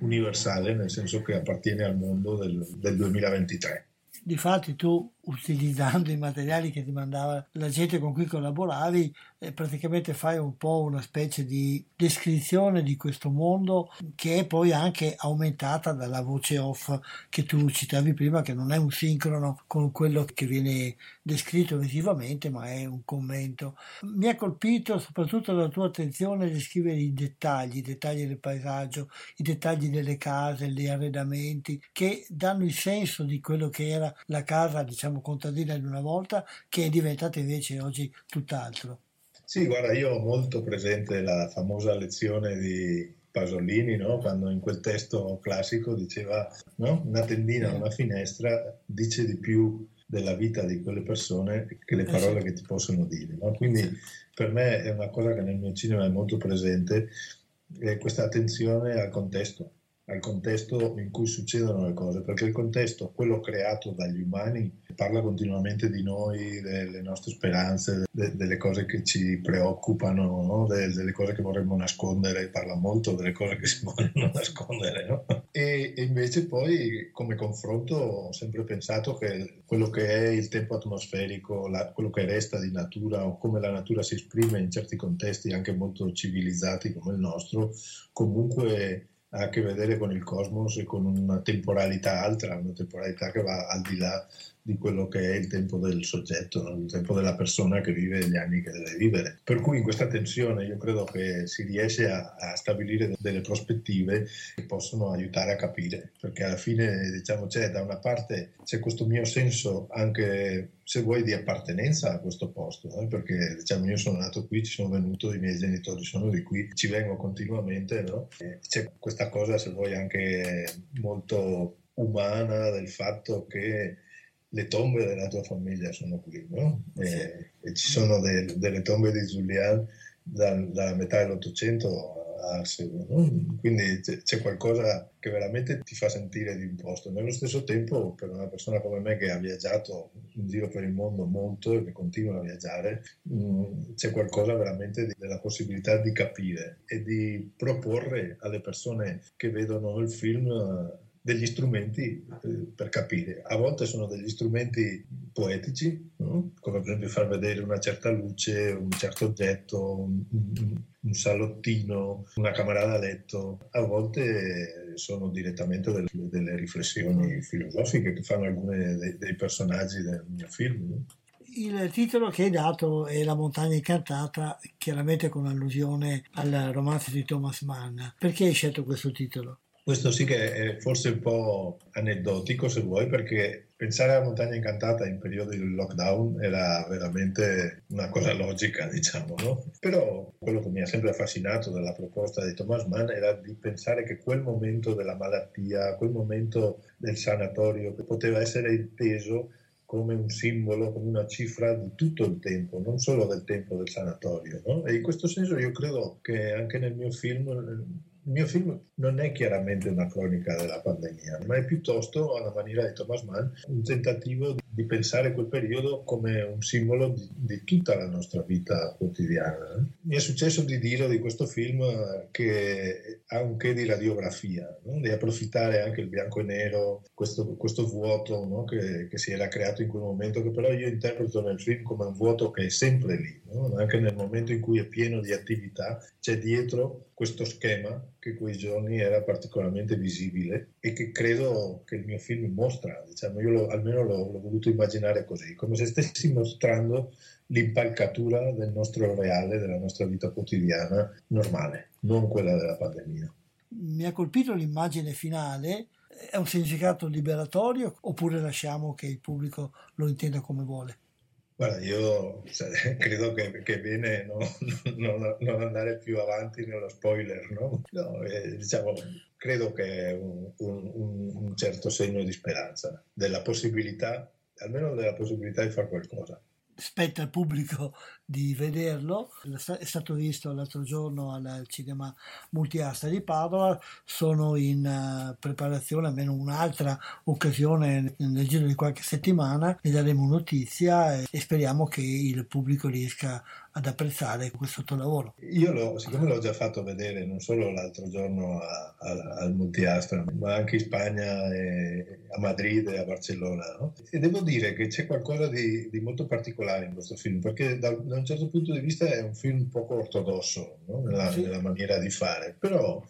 S9: universale, nel senso che appartiene al mondo del, del 2023.
S1: Difatti tu utilizzando i materiali che ti mandava la gente con cui collaboravi, eh, praticamente fai un po' una specie di descrizione di questo mondo che è poi anche aumentata dalla voce off che tu citavi prima, che non è un sincrono con quello che viene descritto visivamente, ma è un commento. Mi ha colpito soprattutto la tua attenzione a descrivere i dettagli, i dettagli del paesaggio, i dettagli delle case, gli arredamenti, che danno il senso di quello che era la casa, diciamo, diciamo, contadina di una volta, che è diventata invece oggi tutt'altro.
S9: Sì, guarda, io ho molto presente la famosa lezione di Pasolini, no? quando in quel testo classico diceva no? una tendina, una finestra dice di più della vita di quelle persone che le parole che ti possono dire. No? Quindi per me è una cosa che nel mio cinema è molto presente, è questa attenzione al contesto al contesto in cui succedono le cose, perché il contesto, quello creato dagli umani, parla continuamente di noi, delle nostre speranze, de- delle cose che ci preoccupano, no? de- delle cose che vorremmo nascondere, parla molto delle cose che si vogliono nascondere. No? E-, e, invece poi come confronto ho sempre pensato che quello che è il tempo atmosferico, la- quello che resta di natura o come la natura si esprime in certi contesti anche molto civilizzati come il nostro, comunque ha a che vedere con il cosmos e con una temporalità altra, una temporalità che va al di là di quello che è il tempo del soggetto, il tempo della persona che vive gli anni che deve vivere. Per cui in questa tensione io credo che si riesce a, a stabilire delle prospettive che possono aiutare a capire, perché alla fine diciamo c'è da una parte c'è questo mio senso anche se vuoi di appartenenza a questo posto, eh? perché diciamo io sono nato qui, ci sono venuto, i miei genitori sono di qui, ci vengo continuamente, no? c'è questa cosa se vuoi anche molto umana del fatto che le tombe della tua famiglia sono qui, no? E, e ci sono de, delle tombe di Julian dal, dalla metà dell'Ottocento a Arcego, no? quindi c'è, qualcosa che veramente ti fa sentire di un posto. Nello stesso tempo, per una persona come me che ha viaggiato in giro per il mondo molto e che continua a viaggiare, mh, mm, c'è qualcosa veramente di, della possibilità di capire e di proporre alle persone che vedono il film degli strumenti eh, per capire. A volte sono degli strumenti poetici, no? come per esempio far vedere una certa luce, un certo oggetto, un, un, salottino, una camera da letto. A volte sono direttamente delle, delle riflessioni filosofiche che fanno alcuni dei, dei, personaggi del mio film. No?
S1: Il titolo che hai dato è La montagna incantata, chiaramente con allusione al romanzo di Thomas Mann. Perché hai scelto questo titolo?
S9: Questo sì che è forse un po' aneddotico se vuoi, perché pensare alla montagna incantata in periodi di lockdown era veramente una cosa logica, diciamo, no? Però quello che mi ha sempre affascinato dalla proposta di Thomas Mann era di pensare che quel momento della malattia, quel momento del sanatorio, che poteva essere inteso come un simbolo, come una cifra di tutto il tempo, non solo del tempo del sanatorio. No? E in questo senso io credo che anche nel mio film il mio film non è chiaramente una cronica della pandemia, ma è piuttosto, alla maniera di Thomas Mann, un tentativo di pensare quel periodo come un simbolo di, di tutta la nostra vita quotidiana. Mi è successo di dire di questo film che ha un che di radiografia, no? di approfittare anche il bianco e nero, questo, questo vuoto no? che, che, si era creato in quel momento, che però io interpreto nel film come un vuoto che è sempre lì, no? anche nel momento in cui è pieno di attività, c'è dietro questo schema che quei giorni era particolarmente visibile e che credo che il mio film mostra, diciamo, io lo, almeno l'ho, l'ho, voluto immaginare così, come se stessi mostrando l'impalcatura del nostro reale, della nostra vita quotidiana normale, non quella della pandemia.
S1: Mi ha colpito l'immagine finale, è un significato liberatorio oppure lasciamo che il pubblico lo intenda come vuole?
S9: Guarda, io cioè, credo che, che bene no, non, non, andare più avanti nello spoiler, no? no eh, diciamo, credo che è un, un, un, certo segno di speranza, della possibilità, almeno della possibilità di fare qualcosa
S1: spetta al pubblico di vederlo. È stato visto l'altro giorno al cinema multiasta di Padova. Sono in uh, preparazione almeno un'altra occasione nel giro di qualche settimana. Ne daremo notizia e speriamo che il pubblico riesca ad apprezzare questo tuo lavoro.
S9: Io, lo, siccome l'ho già fatto vedere non solo l'altro giorno a, a, al Multiastra, ma anche in Spagna, e a Madrid e a Barcellona, no? e devo dire che c'è qualcosa di, di molto particolare in questo film, perché da, da, un certo punto di vista è un film poco ortodosso no? nella, sì. nella maniera di fare, però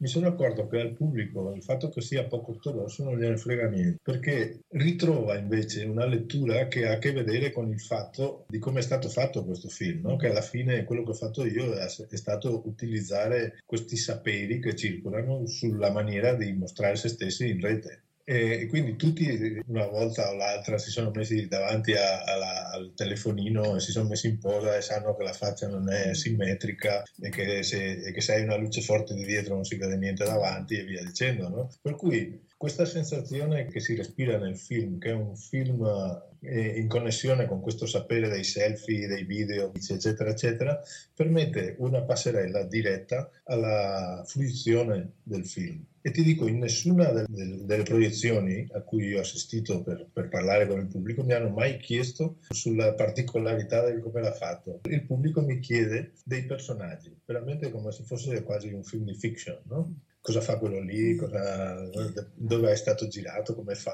S9: mi sono accorto che al pubblico il fatto che sia poco ortodosso non gliene frega niente, perché ritrova invece una lettura che ha a che vedere con il fatto di come è stato fatto questo film, no? che alla fine quello che ho fatto io è, stato utilizzare questi saperi che circolano sulla maniera di mostrare se stessi in rete. E quindi tutti una volta o l'altra si sono messi davanti a, a, al telefonino e si sono messi in posa e sanno che la faccia non è simmetrica e che se, e che se hai una luce forte di dietro non si vede niente davanti e via dicendo. No? Per cui questa sensazione che si respira nel film, che è un film eh, in connessione con questo sapere dei selfie, dei video, eccetera, eccetera, permette una passerella diretta alla fruizione del film. E ti dico, in nessuna del, del, delle proiezioni a cui ho assistito per, per, parlare con il pubblico mi hanno mai chiesto sulla particolarità di come l'ha fatto. Il pubblico mi chiede dei personaggi, veramente come se fosse quasi un film di fiction, no? cosa fa quello lì, cosa, dove è stato girato, come fa,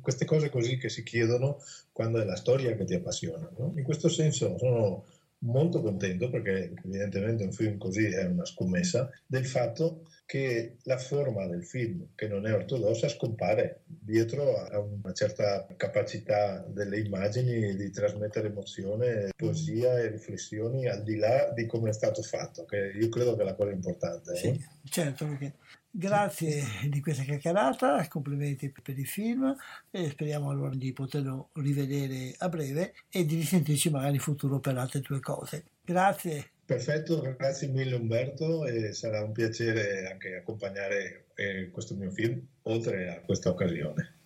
S9: queste cose così che si chiedono quando è la storia che ti appassiona. No? In questo senso sono molto contento perché evidentemente un film così è una scommessa del fatto che la forma del film che non è ortodossa scompare dietro a una certa capacità delle immagini di trasmettere emozione, poesia e riflessioni al di là di come è stato fatto, che io credo che è la cosa importante.
S1: Sì, eh? certo, perché Grazie di questa chiacchierata, complimenti per il film e speriamo allora di poterlo rivedere a breve e di risentirci magari in futuro per altre tue cose. Grazie.
S9: Perfetto, grazie mille Umberto e sarà un piacere anche accompagnare eh, questo mio film oltre a questa occasione.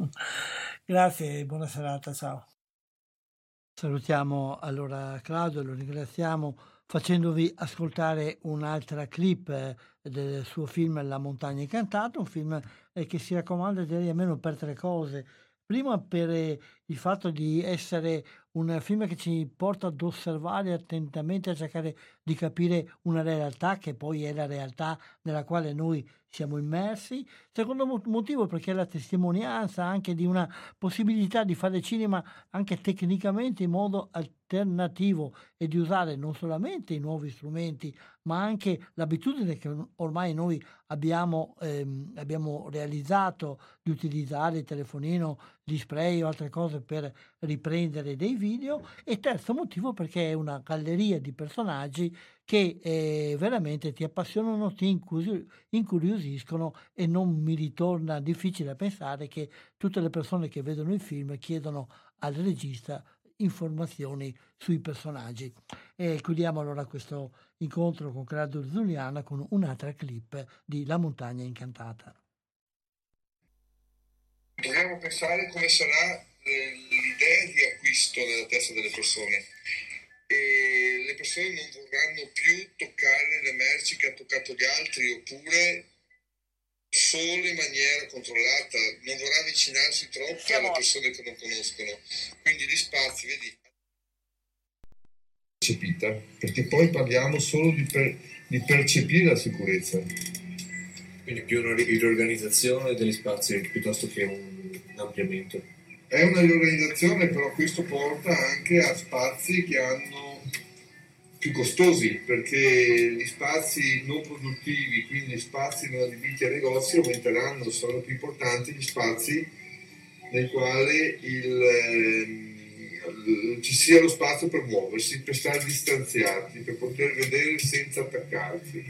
S1: Grazie buona serata, ciao. Salutiamo allora Claudio, lo ringraziamo facendovi ascoltare un'altra clip eh, del suo film La montagna incantata, un film eh, che si raccomanda direi almeno per tre cose. Prima per eh, il fatto di essere un film che ci porta ad osservare attentamente, a cercare di capire una realtà che poi è la realtà nella quale noi siamo immersi. Secondo motivo perché è la testimonianza anche di una possibilità di fare cinema anche tecnicamente in modo alternativo e di usare non solamente i nuovi strumenti ma anche l'abitudine che ormai noi abbiamo, ehm, abbiamo realizzato di utilizzare il telefonino, gli spray o altre cose per riprendere dei video e terzo motivo perché è una galleria di personaggi che eh, veramente ti appassionano, ti incuriosiscono e non mi ritorna difficile pensare che tutte le persone che vedono il film chiedono al regista informazioni sui personaggi. E chiudiamo allora questo incontro con Claudio Zuliana con un'altra clip di La montagna incantata.
S12: Dobbiamo pensare come sarà eh, l'idea di acquisto nella testa delle persone e le persone non vorranno più toccare le merci che ha toccato gli altri oppure solo in maniera controllata, non vorrà avvicinarsi troppo Siamo... alle persone che non conoscono. Quindi gli spazi, vedi, percepita, perché poi parliamo solo di, per, di percepire la sicurezza.
S13: Quindi più una riorganizzazione degli spazi piuttosto che un ampliamento.
S12: È una riorganizzazione, però questo porta anche a spazi che hanno più costosi perché gli spazi non produttivi, quindi gli spazi non adibiti a negozi aumenteranno, sono più importanti gli spazi nei quali il, eh, ci sia lo spazio per muoversi, per stare distanziati, per poter vedere senza attaccarsi.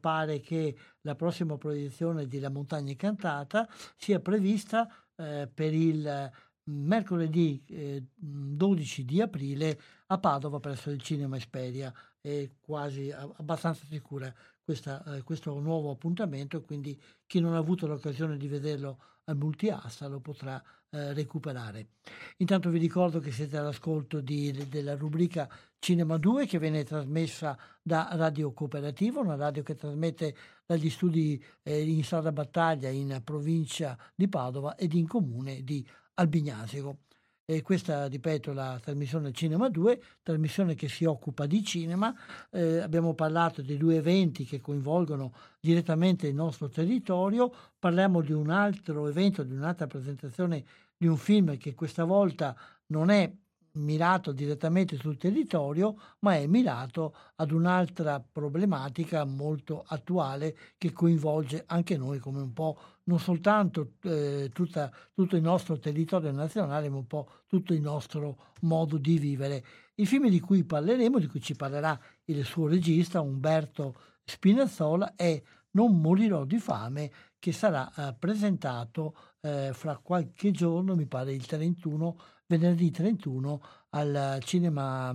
S1: Pare che la prossima proiezione di La montagna incantata sia prevista eh, per il mercoledì eh, 12 di aprile a Padova presso il Cinema Esperia. È quasi abbastanza sicura questa, eh, questo nuovo appuntamento, quindi chi non ha avuto l'occasione di vederlo al multiassa lo potrà eh, recuperare. Intanto vi ricordo che siete all'ascolto di, de, della rubrica Cinema 2 che viene trasmessa da Radio Cooperativa, una radio che trasmette dagli studi eh, in Strada Battaglia in provincia di Padova ed in comune di Albignasico. E questa, ripeto, la trasmissione Cinema 2, trasmissione che si occupa di cinema. Eh, abbiamo parlato di due eventi che coinvolgono direttamente il nostro territorio. Parliamo di un altro evento, di un'altra presentazione di un film che questa volta non è mirato direttamente sul territorio, ma è mirato ad un'altra problematica molto attuale che coinvolge anche noi come un po' non soltanto eh, tutta, tutto il nostro territorio nazionale, ma un po' tutto il nostro modo di vivere. Il film di cui parleremo, di cui ci parlerà il suo regista Umberto Spinazzola, è Non morirò di fame, che sarà eh, presentato eh, fra qualche giorno, mi pare il 31 venerdì 31 al cinema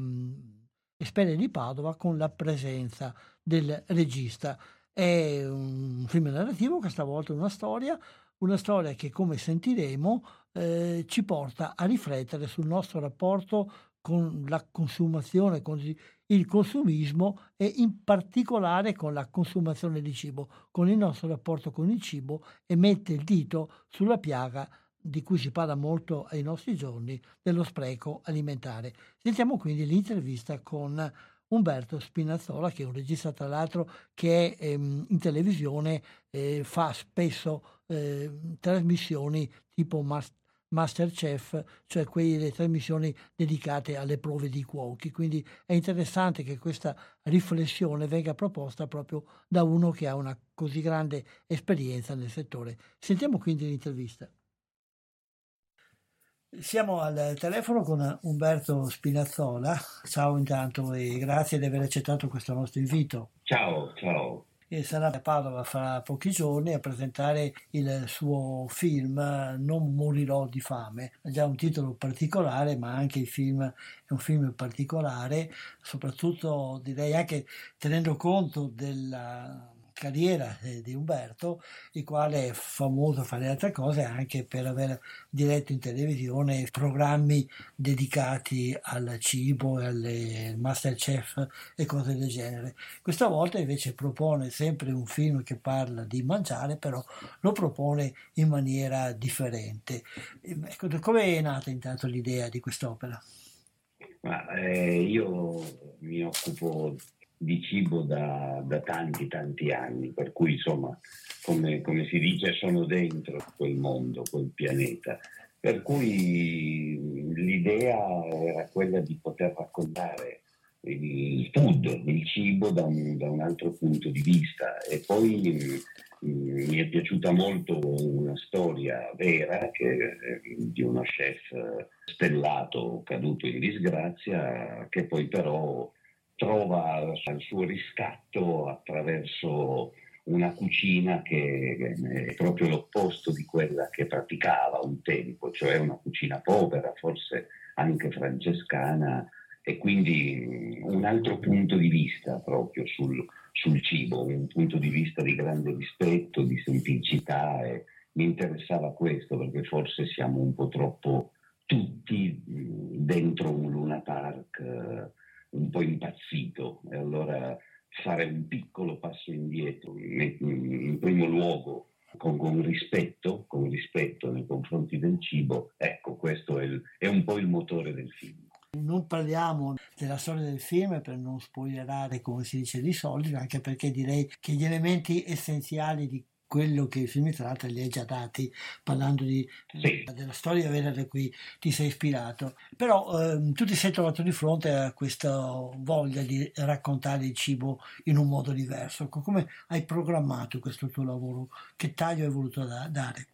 S1: Esperia di Padova con la presenza del regista. È un film narrativo, questa volta una storia, una storia che come sentiremo eh, ci porta a riflettere sul nostro rapporto con la consumazione, con il consumismo e in particolare con la consumazione di cibo, con il nostro rapporto con il cibo e mette il dito sulla piaga di cui si parla molto ai nostri giorni, dello spreco alimentare. Sentiamo quindi l'intervista con Umberto Spinazzola, che è un regista tra l'altro che ehm, in televisione eh, fa spesso eh, trasmissioni tipo Mas- Masterchef, cioè quelle trasmissioni dedicate alle prove di cuochi. Quindi è interessante che questa riflessione venga proposta proprio da uno che ha una così grande esperienza nel settore. Sentiamo quindi l'intervista. Siamo al telefono con Umberto Spinazzola. Ciao intanto e grazie di aver accettato questo nostro invito.
S14: Ciao, ciao.
S1: E sarà a Padova fra pochi giorni a presentare il suo film Non morirò di fame. Ha già un titolo particolare, ma anche il film è un film particolare, soprattutto direi anche tenendo conto della carriera eh, di Umberto, il quale è famoso a fare altre cose anche per aver diretto in televisione programmi dedicati al cibo, alle Masterchef e cose del genere. Questa volta invece propone sempre un film che parla di mangiare, però lo propone in maniera differente. Ecco, come è nata intanto l'idea di quest'opera?
S14: Ma, eh, io mi occupo di cibo da, da, tanti tanti anni, per cui insomma, come, come, si dice, sono dentro quel mondo, quel pianeta. Per cui l'idea era quella di poter raccontare il food, il cibo da un, da un altro punto di vista e poi mm, mi è piaciuta molto una storia vera che, di uno chef stellato caduto in disgrazia che poi però trova il suo riscatto attraverso una cucina che è proprio l'opposto di quella che praticava un tempo, cioè una cucina povera, forse anche francescana, e quindi un altro punto di vista proprio sul, sul cibo, un punto di vista di grande rispetto, di semplicità e mi interessava questo perché forse siamo un po' troppo tutti dentro un Luna Park un po' impazzito e allora fare un piccolo passo indietro, in primo luogo con, con, rispetto, con rispetto nei confronti del cibo, ecco questo è, il, è un po' il motore del film.
S1: Non parliamo della storia del film per non spoilerare, come si dice, di soldi, anche perché direi che gli elementi essenziali di quello che il film tratta li hai già dati parlando di, sì. della storia vera da cui ti sei ispirato. Però ehm, tu ti sei trovato di fronte a questa voglia di raccontare il cibo in un modo diverso. Come hai programmato questo tuo lavoro? Che taglio hai voluto da- dare?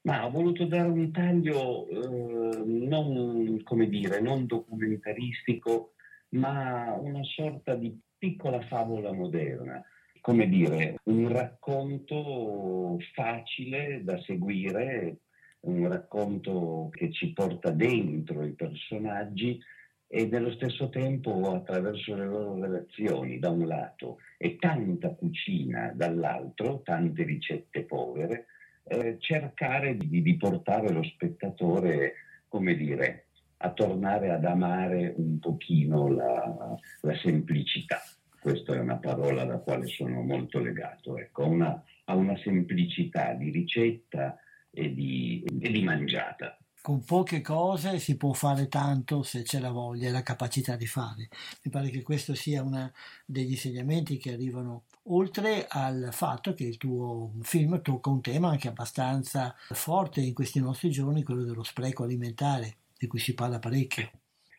S14: Ma ho voluto dare un taglio eh, non, come dire, non documentaristico, ma una sorta di piccola favola moderna come dire, un racconto facile da seguire, un racconto che ci porta dentro i personaggi e nello stesso tempo attraverso le loro relazioni da un lato e tanta cucina dall'altro, tante ricette povere, eh, cercare di, di portare lo spettatore, come dire, a tornare ad amare un pochino la, la semplicità questa è una parola alla quale sono molto legato, ecco, una, a una semplicità di ricetta e di, e di mangiata
S1: con poche cose si può fare tanto se c'è la voglia e la capacità di fare. Mi pare che questo sia uno degli insegnamenti che arrivano oltre al fatto che il tuo film tocca un tema anche abbastanza forte in questi nostri giorni, quello dello spreco alimentare, di cui si parla parecchio.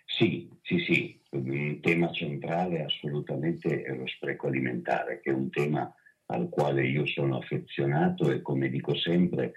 S14: Sì, sì, sì, un tema centrale assolutamente è lo spreco alimentare, che è un tema al quale io sono affezionato e come dico sempre,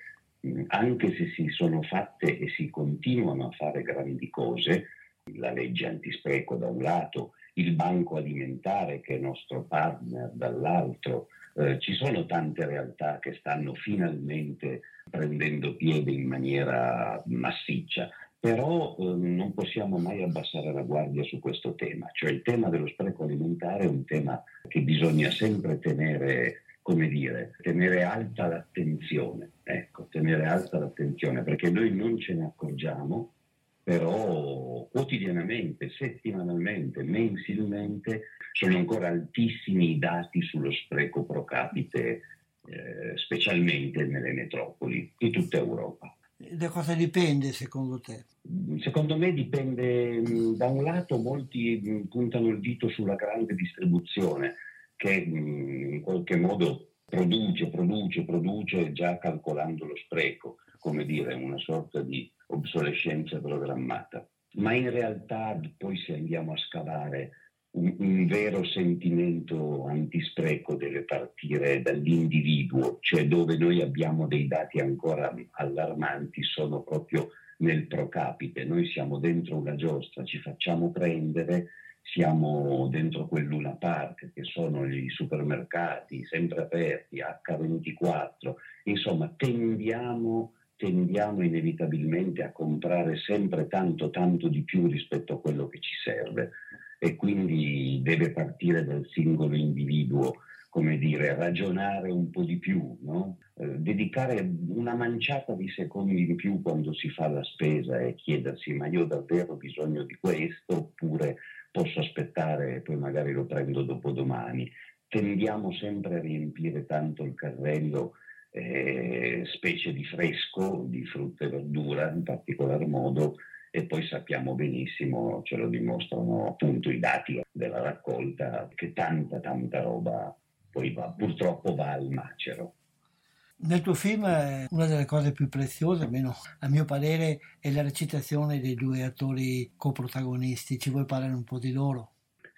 S14: anche se si sono fatte e si continuano a fare grandi cose, la legge antispreco da un lato, il banco alimentare che è nostro partner dall'altro, eh, ci sono tante realtà che stanno finalmente prendendo piede in maniera massiccia però eh, non possiamo mai abbassare la guardia su questo tema, cioè il tema dello spreco alimentare è un tema che bisogna sempre tenere, come dire, tenere alta l'attenzione. Ecco me ne alza l'attenzione perché noi non ce ne accorgiamo, però quotidianamente, settimanalmente, mensilmente sono ancora altissimi i dati sullo spreco pro capite, eh, specialmente nelle metropoli di tutta Europa.
S1: Da cosa dipende secondo te?
S14: Secondo me dipende, da un lato molti puntano il dito sulla grande distribuzione che in qualche modo produce, produce, produce già calcolando lo spreco, come dire, una sorta di obsolescenza programmata. Ma in realtà poi se andiamo a scavare un, un, vero sentimento antispreco deve partire dall'individuo, cioè dove noi abbiamo dei dati ancora allarmanti sono proprio nel pro capite. Noi siamo dentro una giostra, ci facciamo prendere siamo dentro quel Luna Park che sono i supermercati sempre aperti, H24, insomma tendiamo, tendiamo inevitabilmente a comprare sempre tanto tanto di più rispetto a quello che ci serve e quindi deve partire dal singolo individuo come dire, ragionare un po' di più, no? eh, dedicare una manciata di secondi in più quando si fa la spesa e chiedersi ma io ho davvero bisogno di questo oppure posso aspettare e poi magari lo prendo dopodomani. Tendiamo sempre a riempire tanto il carrello, eh, specie di fresco, di frutta e verdura in particolar modo, e poi sappiamo benissimo, ce lo dimostrano appunto i dati della raccolta, che tanta tanta roba poi va, purtroppo va al macero.
S1: Nel tuo film una delle cose più preziose, almeno a mio parere, è la recitazione dei due attori coprotagonisti. Ci vuoi parlare un po' di loro?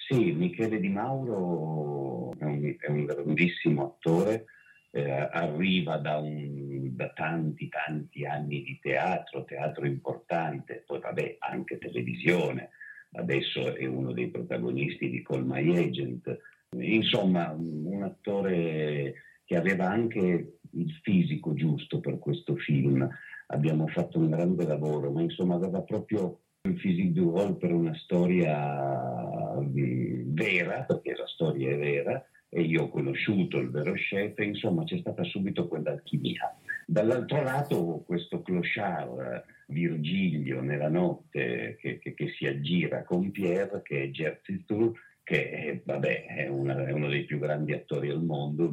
S14: Sì, Michele Di Mauro è un, è un grandissimo attore, eh, arriva da, un, da, tanti tanti anni di teatro, teatro importante, poi vabbè anche televisione, adesso è uno dei protagonisti di Call My Agent, insomma un attore che aveva anche il fisico giusto per questo film. Abbiamo fatto un grande lavoro, ma insomma aveva proprio il physique du rôle per una storia mm, vera, perché la storia è vera, e io ho conosciuto il vero chef, insomma c'è stata subito quell'alchimia. Dall'altro lato questo clochard Virgilio nella notte che, che, che si aggira con Pierre, che è Jerzy Tour, che vabbè, è, una, è, uno dei più grandi attori al mondo,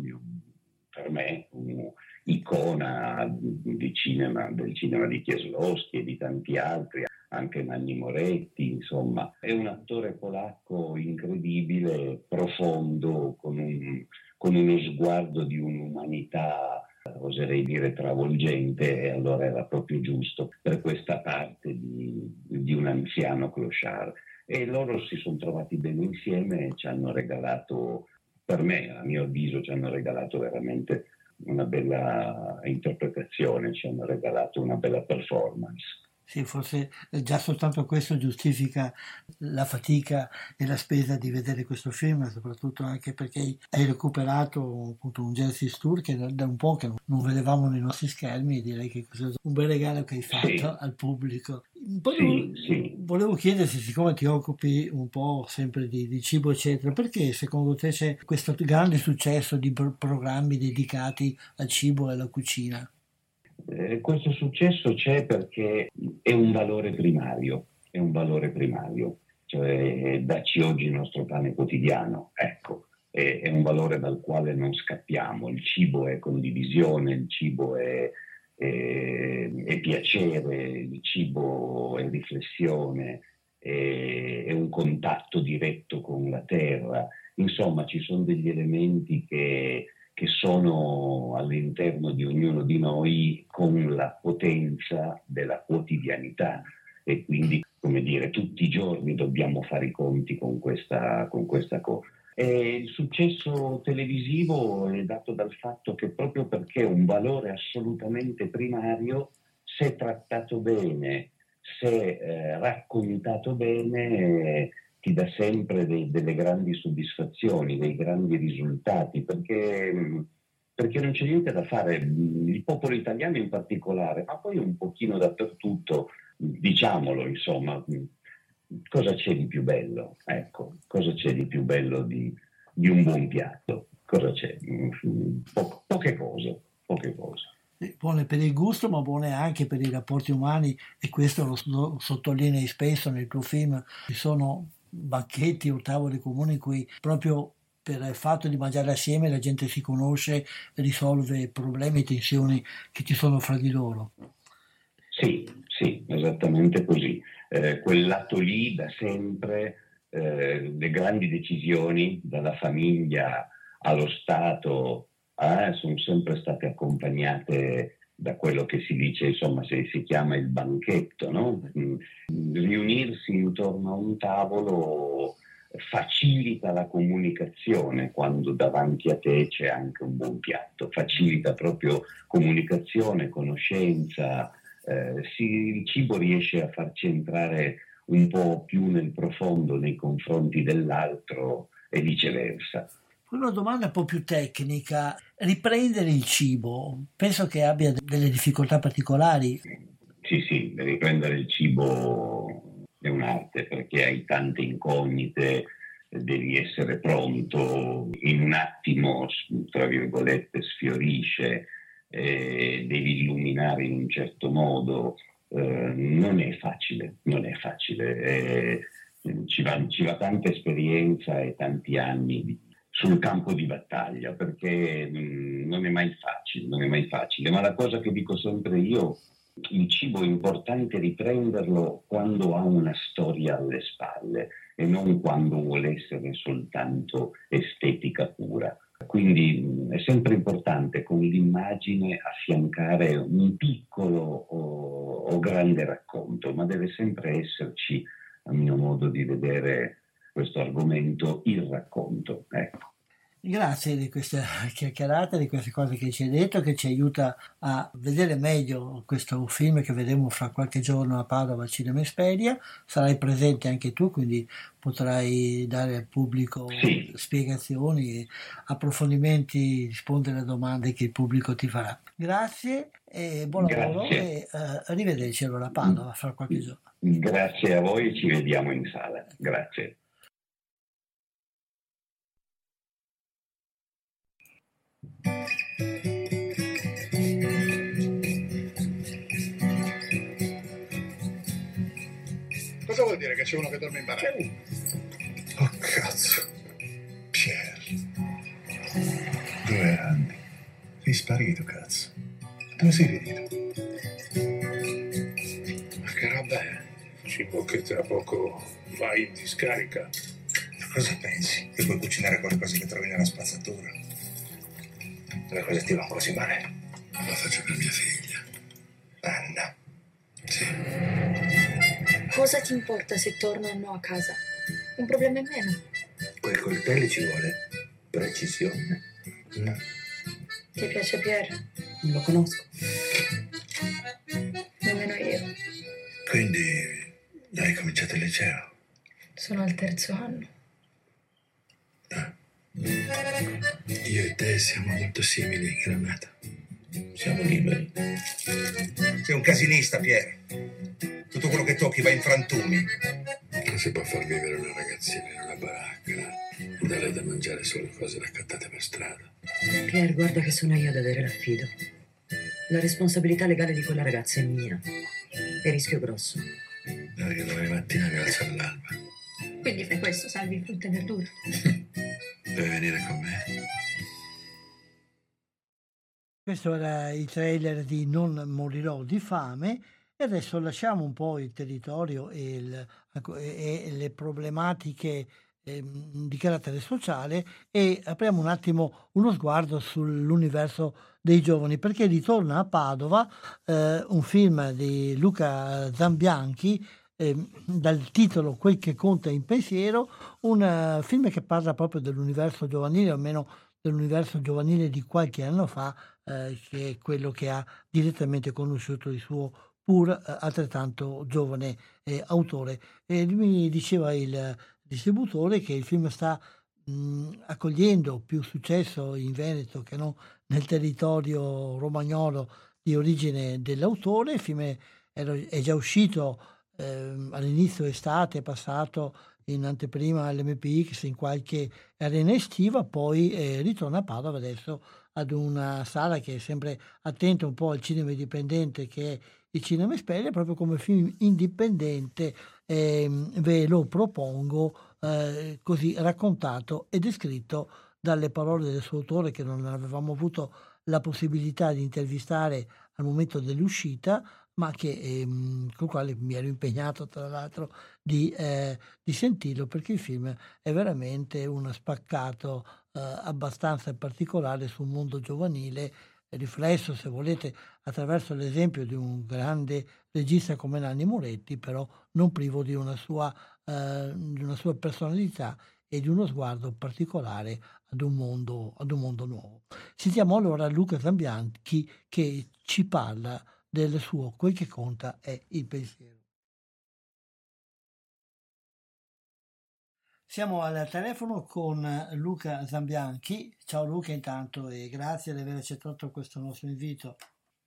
S14: per me un'icona di cinema, del cinema di Kieslowski e di tanti altri, anche Nanni Moretti, insomma, è un attore polacco incredibile, profondo, con, un, con uno sguardo di un'umanità oserei dire travolgente, e allora era proprio giusto per questa parte di, di un anziano clochard. E loro si sono trovati bene insieme e ci hanno regalato per me, a mio avviso, ci hanno regalato veramente una bella interpretazione, ci hanno regalato una bella performance.
S1: Sì, forse già soltanto questo giustifica la fatica e la spesa di vedere questo film, soprattutto anche perché hai recuperato appunto un Jersey Tour che da un po' che non vedevamo nei nostri schermi e direi che è un bel regalo che hai fatto sì. al pubblico. Poi sì. volevo chiedersi, siccome ti occupi un po' sempre di, di, cibo eccetera, perché secondo te c'è questo grande successo di pro- programmi dedicati al cibo e alla cucina?
S14: Eh, questo successo c'è perché è un valore primario, è un valore primario, cioè dacci oggi il nostro pane quotidiano, ecco, è, è, un valore dal quale non scappiamo, il cibo è condivisione, il cibo è, è, è piacere, il cibo è riflessione, è, un contatto diretto con la terra, insomma ci sono degli elementi che che sono all'interno di ognuno di noi con la potenza della quotidianità e quindi, come dire, tutti i giorni dobbiamo fare i conti con questa, con questa cosa. E il successo televisivo è dato dal fatto che proprio perché è un valore assolutamente primario, se trattato bene, se eh, raccontato bene, ti dà sempre dei, delle grandi soddisfazioni, dei grandi risultati, perché, perché, non c'è niente da fare. Il popolo italiano in particolare, ma poi un pochino dappertutto, diciamolo insomma, cosa c'è di più bello? Ecco, cosa c'è di più bello di, di un buon piatto? Cosa c'è? Po- poche cose, poche cose.
S1: buone per il gusto, ma buone anche per i rapporti umani e questo lo, lo sottolinei spesso nel tuo film. Ci sono banchetti o tavoli comuni in cui proprio per il fatto di mangiare assieme la gente si conosce risolve problemi e tensioni che ci sono fra di loro.
S14: Sì, sì, esattamente così. Eh, quel lì da sempre, eh, le grandi decisioni dalla famiglia allo Stato eh, sono sempre state accompagnate da quello che si dice, insomma, se si chiama il banchetto, no? Mm, riunirsi intorno a un tavolo facilita la comunicazione quando davanti a te c'è anche un buon piatto, facilita proprio comunicazione, conoscenza, eh, si, il cibo riesce a farci entrare un po' più nel profondo nei confronti dell'altro e viceversa.
S1: Una domanda un po' più tecnica, riprendere il cibo, penso che abbia delle difficoltà particolari.
S14: Sì, sì, riprendere il cibo è un'arte perché hai tante incognite, devi essere pronto, in un attimo, tra virgolette, sfiorisce, eh, devi illuminare in un certo modo, eh, non è facile, non è facile. Eh, ci, va, ci va tanta esperienza e tanti anni di sul campo di battaglia perché mm, non è mai facile, non è mai facile, ma la cosa che dico sempre io, il cibo è importante riprenderlo quando ha una storia alle spalle e non quando vuole essere soltanto estetica pura. Quindi mm, è sempre importante con l'immagine affiancare un piccolo o, o grande racconto, ma deve sempre esserci, a mio modo di vedere, questo argomento, il racconto. Ecco.
S1: Grazie di questa chiacchierata, di queste cose che ci hai detto, che ci aiuta a vedere meglio questo film che vedremo fra qualche giorno a Padova Cinema Esperia. Sarai presente anche tu, quindi potrai dare al pubblico sì. spiegazioni, approfondimenti, rispondere a domande che il pubblico ti farà. Grazie e buon lavoro e uh, arrivederci allora a Padova fra qualche giorno.
S14: Grazie a voi, ci vediamo in sala. Grazie.
S15: Cosa vuol dire che c'è uno che dorme in baracca?
S4: Oh cazzo. Pierre. Due anni. Sei sparito, cazzo. Dove sei finito?
S15: Ma che roba è? Cibo che tra poco vai in discarica.
S4: Cosa pensi? Che puoi cucinare qualcosa che trovi nella spazzatura? Le cose ti vanno così male. Lo faccio per mia figlia. Anna. Sì.
S16: Cosa ti importa se torno o no a casa? Un problema in meno.
S4: Quei coltelli ci vuole precisione.
S16: Mm. Ti piace Pierre?
S4: Non lo conosco.
S16: Nemmeno io.
S4: Quindi hai cominciato il liceo?
S16: Sono al terzo anno.
S4: Io e te siamo molto simili, Granata. Siamo liberi. Sei un casinista, Pier. Tutto quello che tocchi va in frantumi. Non si può far vivere una ragazzina in una baracca e darle da mangiare solo cose raccattate per strada.
S16: Pier, guarda che sono io ad avere l'affido. La responsabilità legale di quella ragazza è mia. È rischio grosso.
S4: Perché domani mattina mi alzo all'alba.
S16: Quindi fai questo, salvi frutta e verdura.
S4: Devi venire con me.
S1: Questo era il trailer di Non morirò di fame e adesso lasciamo un po' il territorio e, il, e le problematiche eh, di carattere sociale e apriamo un attimo uno sguardo sull'universo dei giovani perché ritorna a Padova eh, un film di Luca Zambianchi eh, dal titolo Quel che conta in pensiero, un uh, film che parla proprio dell'universo giovanile, o almeno dell'universo giovanile di qualche anno fa, eh, che è quello che ha direttamente conosciuto il suo pur eh, altrettanto giovane eh, autore. E mi diceva il distributore che il film sta mh, accogliendo più successo in Veneto che non nel territorio romagnolo di origine dell'autore. Il film è, è già uscito eh, all'inizio estate è passato in anteprima all'MPX in qualche arena estiva, poi eh, ritorna a Padova adesso ad una sala che è sempre attenta un po' al cinema indipendente che è il Cinema Esperia, proprio come film indipendente eh, ve lo propongo eh, così raccontato e descritto dalle parole del suo autore che non avevamo avuto la possibilità di intervistare al momento dell'uscita, ma che, ehm, con il quale mi ero impegnato tra l'altro di, eh, di sentirlo perché il film è veramente uno spaccato eh, abbastanza particolare sul mondo giovanile riflesso, se volete, attraverso l'esempio di un grande regista come Nanni Moretti, però non privo di una sua, eh, di una sua personalità e di uno sguardo particolare ad un mondo, ad un mondo nuovo. Sentiamo allora Luca Zambianchi che ci parla del suo Quel che conta è il pensiero. Siamo al telefono con Luca Zambianchi. Ciao Luca intanto e grazie di aver accettato questo nostro invito.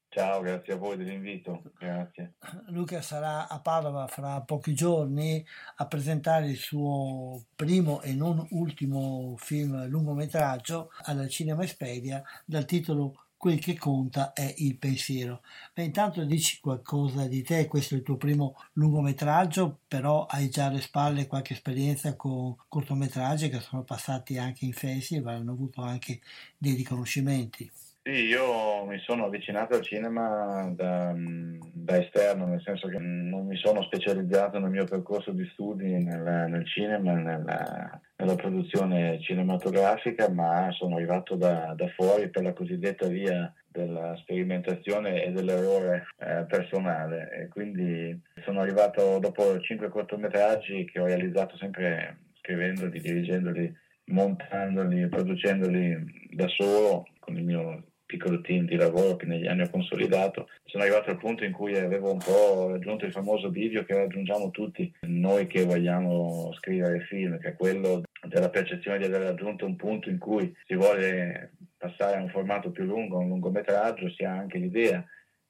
S17: Ciao, grazie a voi dell'invito. Grazie.
S1: Luca sarà a Padova fra pochi giorni a presentare il suo primo e non ultimo film lungometraggio alla Cinema Espedia dal titolo quel che conta è il pensiero. Beh, intanto dici qualcosa di te, questo è il tuo primo lungometraggio, però hai già alle spalle qualche esperienza con cortometraggi che sono passati anche in festival, hanno avuto anche dei riconoscimenti.
S17: Sì, io mi sono avvicinato al cinema da, da, esterno, nel senso che non mi sono specializzato nel mio percorso di studi nel, nel cinema, nella, nella, produzione cinematografica, ma sono arrivato da, da, fuori per la cosiddetta via della sperimentazione e dell'errore eh, personale. E quindi sono arrivato dopo cinque cortometraggi che ho realizzato sempre scrivendoli, dirigendoli, montandoli, producendoli da solo con il mio piccolo team di lavoro che negli anni ho consolidato, sono arrivato al punto in cui avevo un po' raggiunto il famoso bivio che raggiungiamo tutti noi che vogliamo scrivere film, che è quello della percezione di aver raggiunto un punto in cui si vuole passare a un formato più lungo, a un lungometraggio, si ha anche l'idea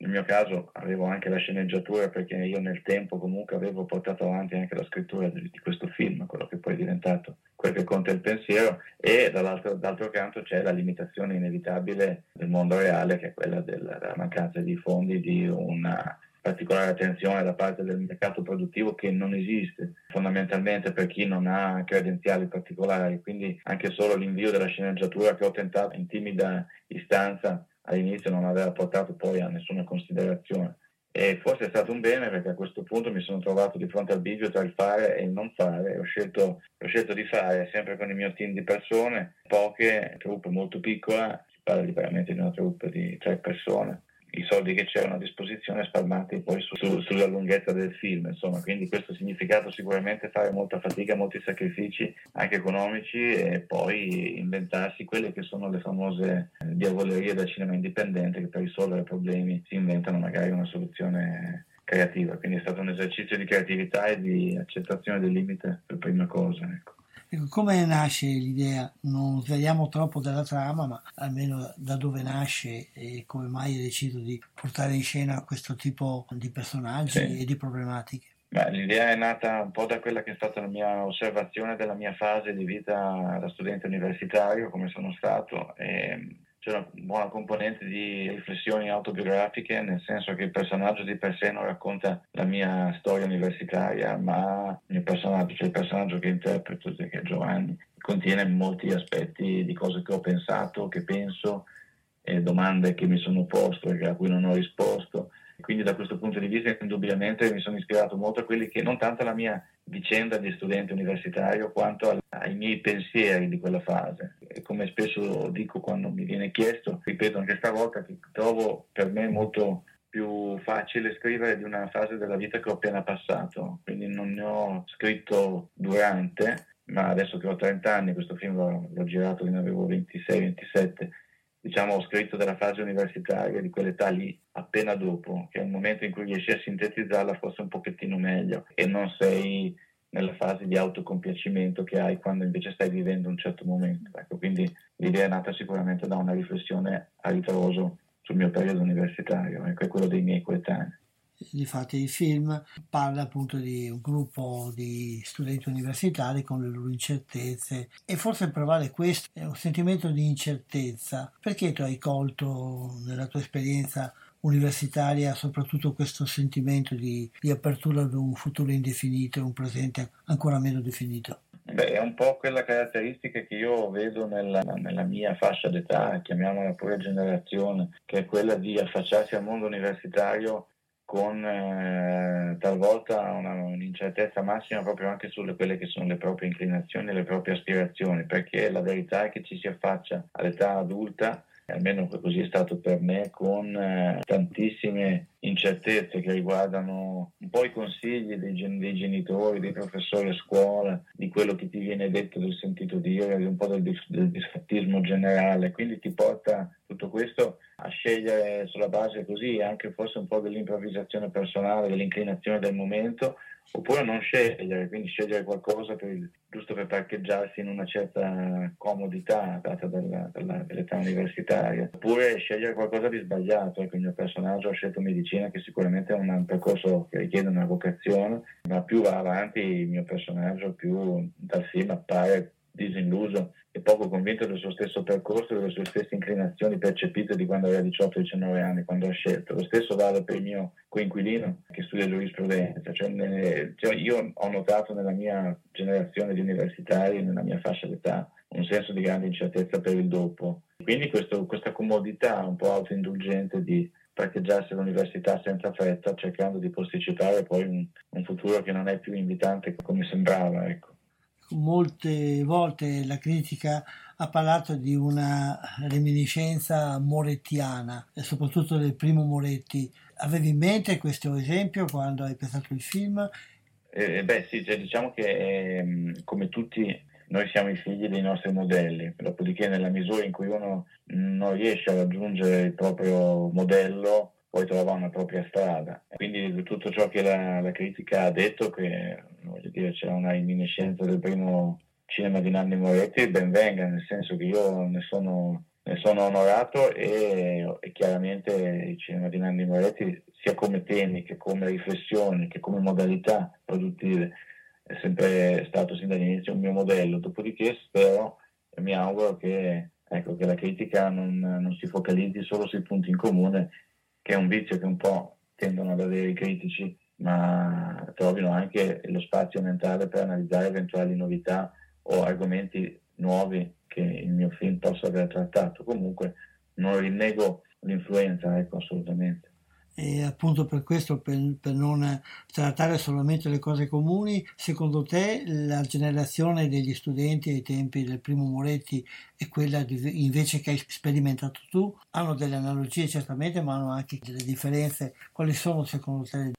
S17: nel mio caso avevo anche la sceneggiatura perché io nel tempo comunque avevo portato avanti anche la scrittura di, di questo film, quello che poi è diventato quel che conta il pensiero e dall'altro, d'altro canto c'è la limitazione inevitabile del mondo reale che è quella della, della mancanza di fondi, di una particolare attenzione da parte del mercato produttivo che non esiste fondamentalmente per chi non ha credenziali particolari, quindi anche solo l'invio della sceneggiatura che ho tentato in timida istanza all'inizio non aveva portato poi a nessuna considerazione. E forse è stato un bene perché a questo punto mi sono trovato di fronte al bivio tra il fare e il non fare. Ho scelto, ho scelto di fare sempre con il mio team di persone, poche, troupe molto piccola, si parla di veramente di una troupe di tre persone i soldi che c'erano a disposizione spalmati poi su, su, sulla lunghezza del film, insomma, quindi questo ha significato sicuramente fare molta fatica, molti sacrifici anche economici e poi inventarsi quelle che sono le famose eh, diavolerie del cinema indipendente che per risolvere problemi si inventano magari una soluzione creativa, quindi è stato un esercizio di creatività e di accettazione del limite per prima cosa. Ecco.
S1: Ecco, come nasce l'idea? Non sveliamo troppo della trama, ma almeno da dove nasce e come mai hai deciso di portare in scena questo tipo di personaggi sì. e di problematiche?
S17: Beh, l'idea è nata un po' da quella che è stata la mia osservazione della mia fase di vita da studente universitario, come sono stato, e c'è una buona componente di riflessioni autobiografiche, nel senso che il personaggio di per sé non racconta la mia storia universitaria, ma il mio personaggio, cioè il personaggio che interpreto, che è Giovanni, contiene molti aspetti di cose che ho pensato, che penso, e domande che mi sono posto e a cui non ho risposto. Quindi da questo punto di vista indubbiamente mi sono ispirato molto a quelli che non tanto alla mia vicenda di studente universitario quanto ai miei pensieri di quella fase. E come spesso dico quando mi viene chiesto, ripeto anche stavolta, che trovo per me molto più facile scrivere di una fase della vita che ho appena passato, quindi non ne ho scritto durante, ma adesso che ho 30 anni, questo film l'ho, l'ho girato quando avevo 26-27, diciamo ho scritto della fase universitaria, di quell'età lì, appena dopo, che è un momento in cui riesci a sintetizzarla forse un pochettino meglio e non sei nella fase di autocompiacimento che hai quando invece stai vivendo un certo momento. Ecco, quindi l'idea è nata sicuramente da una riflessione a ritroso sul mio periodo universitario, ecco, è quello dei miei coetanei.
S1: Difatti il film parla appunto di un gruppo di studenti universitari con le loro incertezze e forse provare questo è un sentimento di incertezza. Perché tu hai colto nella tua esperienza universitaria soprattutto questo sentimento di, di apertura ad un futuro indefinito un presente ancora meno definito?
S17: Beh, è un po' quella caratteristica che io vedo nella, nella, mia fascia d'età, chiamiamola pure generazione, che è quella di affacciarsi al mondo universitario con eh, talvolta una, un'incertezza massima proprio anche sulle quelle che sono le proprie inclinazioni e le proprie aspirazioni, perché la verità è che ci si affaccia all'età adulta almeno così è stato per me, con eh, tantissime incertezze che riguardano un po' i consigli dei, gen- dei, genitori, dei professori a scuola, di quello che ti viene detto del sentito dire, un po' del, dis- del disfattismo generale, quindi ti porta tutto questo a scegliere sulla base così anche forse un po' dell'improvvisazione personale, dell'inclinazione del momento, oppure non scegliere, quindi scegliere qualcosa per il, giusto per parcheggiarsi in una certa comodità data dalla, dalla, dall'età universitaria, oppure scegliere qualcosa di sbagliato. Ecco, il mio personaggio ha scelto medicina, che sicuramente è un percorso che richiede una vocazione, ma più va avanti il mio personaggio, più dal film appare disilluso e poco convinto del suo stesso percorso delle sue stesse inclinazioni percepite di quando aveva 18-19 anni, quando ha scelto. Lo stesso vale per il mio coinquilino che studia giurisprudenza. Cioè, ne, cioè io ho notato nella mia generazione di universitari, nella mia fascia d'età, un senso di grande incertezza per il dopo. Quindi questo, questa comodità un po' autoindulgente di parcheggiarsi all'università senza fretta, cercando di posticipare poi un, un futuro che non è più invitante come sembrava. Ecco
S1: molte volte la critica ha parlato di una reminiscenza morettiana, e soprattutto del primo Moretti. Avevi in mente questo esempio quando hai pensato il film?
S17: Eh, beh sì, cioè, diciamo che eh, come tutti noi siamo i figli dei nostri modelli, dopodiché nella misura in cui uno non riesce a raggiungere il proprio modello, poi trova una propria strada. Quindi tutto ciò che la, la critica ha detto, che voglio dire, c'è una reminiscenza del primo cinema di Nanni Moretti, ben venga, nel senso che io ne sono, ne sono onorato e, e, chiaramente il cinema di Nanni Moretti, sia come temi che come riflessioni, che come modalità produttive, è sempre stato sin dall'inizio un mio modello. Dopodiché spero e mi auguro che, ecco, che la critica non, non si focalizzi solo sui punti in comune che è un vizio che un po' tendono ad avere i critici, ma trovino anche lo spazio mentale per analizzare eventuali novità o argomenti nuovi che il mio film possa aver trattato. Comunque non rinnego l'influenza, ecco, assolutamente
S1: e appunto per questo, per, per, non trattare solamente le cose comuni, secondo te la generazione degli studenti ai tempi del primo Moretti e quella di, invece che hai sperimentato tu hanno delle analogie certamente, ma hanno anche delle differenze. Quali sono secondo te?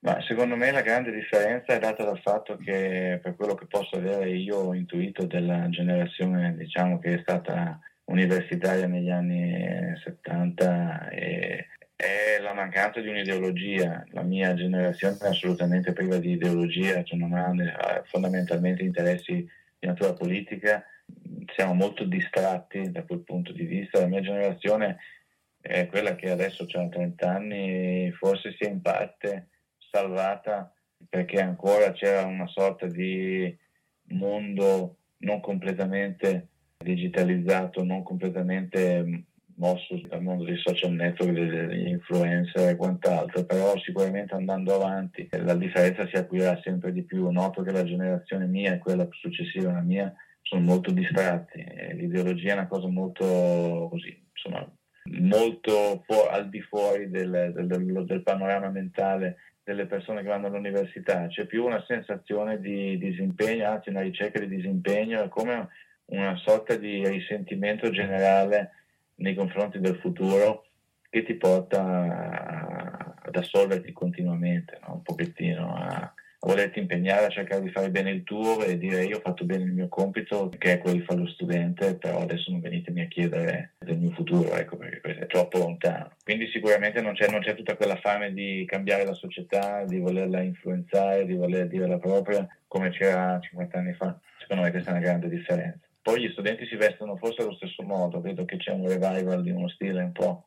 S17: Ma secondo me la grande differenza è data dal fatto che per quello che posso avere io intuito della generazione diciamo che è stata universitaria negli anni 70 e è la mancanza di un'ideologia. La mia generazione è assolutamente priva di ideologia, cioè non ha fondamentalmente interessi di natura politica, siamo molto distratti da quel punto di vista. La mia generazione è quella che adesso ha 30 anni, forse si è in parte salvata perché ancora c'era una sorta di mondo non completamente digitalizzato, non completamente mosso dal mondo dei social network, degli influencer e quant'altro, però sicuramente andando avanti la differenza si acuirà sempre di più. Noto che la generazione mia e quella successiva alla mia sono molto distratti, l'ideologia è una cosa molto così, insomma, molto fu- al di fuori del, del, del, del, panorama mentale delle persone che vanno all'università, c'è più una sensazione di disimpegno, anzi una ricerca di disimpegno, è come una sorta di risentimento generale nei confronti del futuro che ti porta ad assolverti continuamente, no? un pochettino a, a, volerti impegnare a cercare di fare bene il tuo e dire io ho fatto bene il mio compito, che è quello di fare lo studente, però adesso non venitemi a chiedere del mio futuro, ecco, perché è troppo lontano. Quindi sicuramente non c'è, non c'è tutta quella fame di cambiare la società, di volerla influenzare, di voler dire la propria, come c'era 50 anni fa. Secondo me questa è una grande differenza. Poi gli studenti si vestono forse allo stesso modo, vedo che c'è un revival di uno stile un po'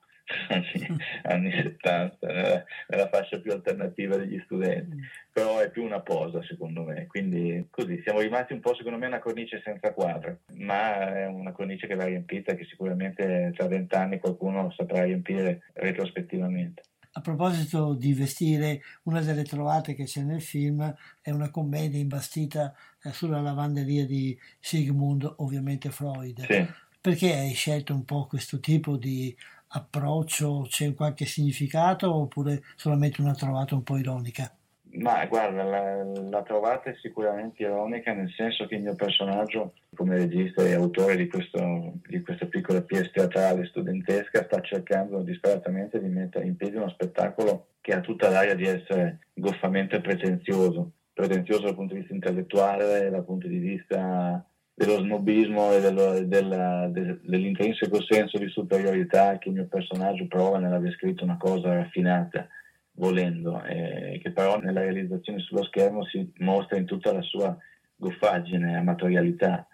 S17: anni 70, nella, nella, fascia più alternativa degli studenti, però è più una posa secondo me, quindi così siamo rimasti un po' secondo me una cornice senza quadro, ma è una cornice che va riempita che sicuramente tra vent'anni qualcuno saprà riempire retrospettivamente.
S1: A proposito di vestire, una delle trovate che c'è nel film è una commedia imbastita eh, sulla lavanderia di Sigmund, ovviamente Freud.
S17: Sì.
S1: Perché hai scelto un po' questo tipo di approccio? C'è qualche significato oppure solamente una trovata un po' ironica?
S17: Ma guarda, la, la, trovata è sicuramente ironica nel senso che il mio personaggio, come regista e autore di, questo, di questa piccola pièce teatrale studentesca, sta cercando disperatamente di mettere in piedi uno spettacolo che ha tutta l'aria di essere goffamente pretenzioso, pretenzioso dal punto di vista intellettuale, dal punto di vista dello snobismo e dello, della, de, dell'intrinseco senso di superiorità che il mio personaggio prova nell'aver scritto una cosa raffinata volendo, eh, che però nella realizzazione sullo schermo si mostra in tutta la sua goffaggine, amatorialità.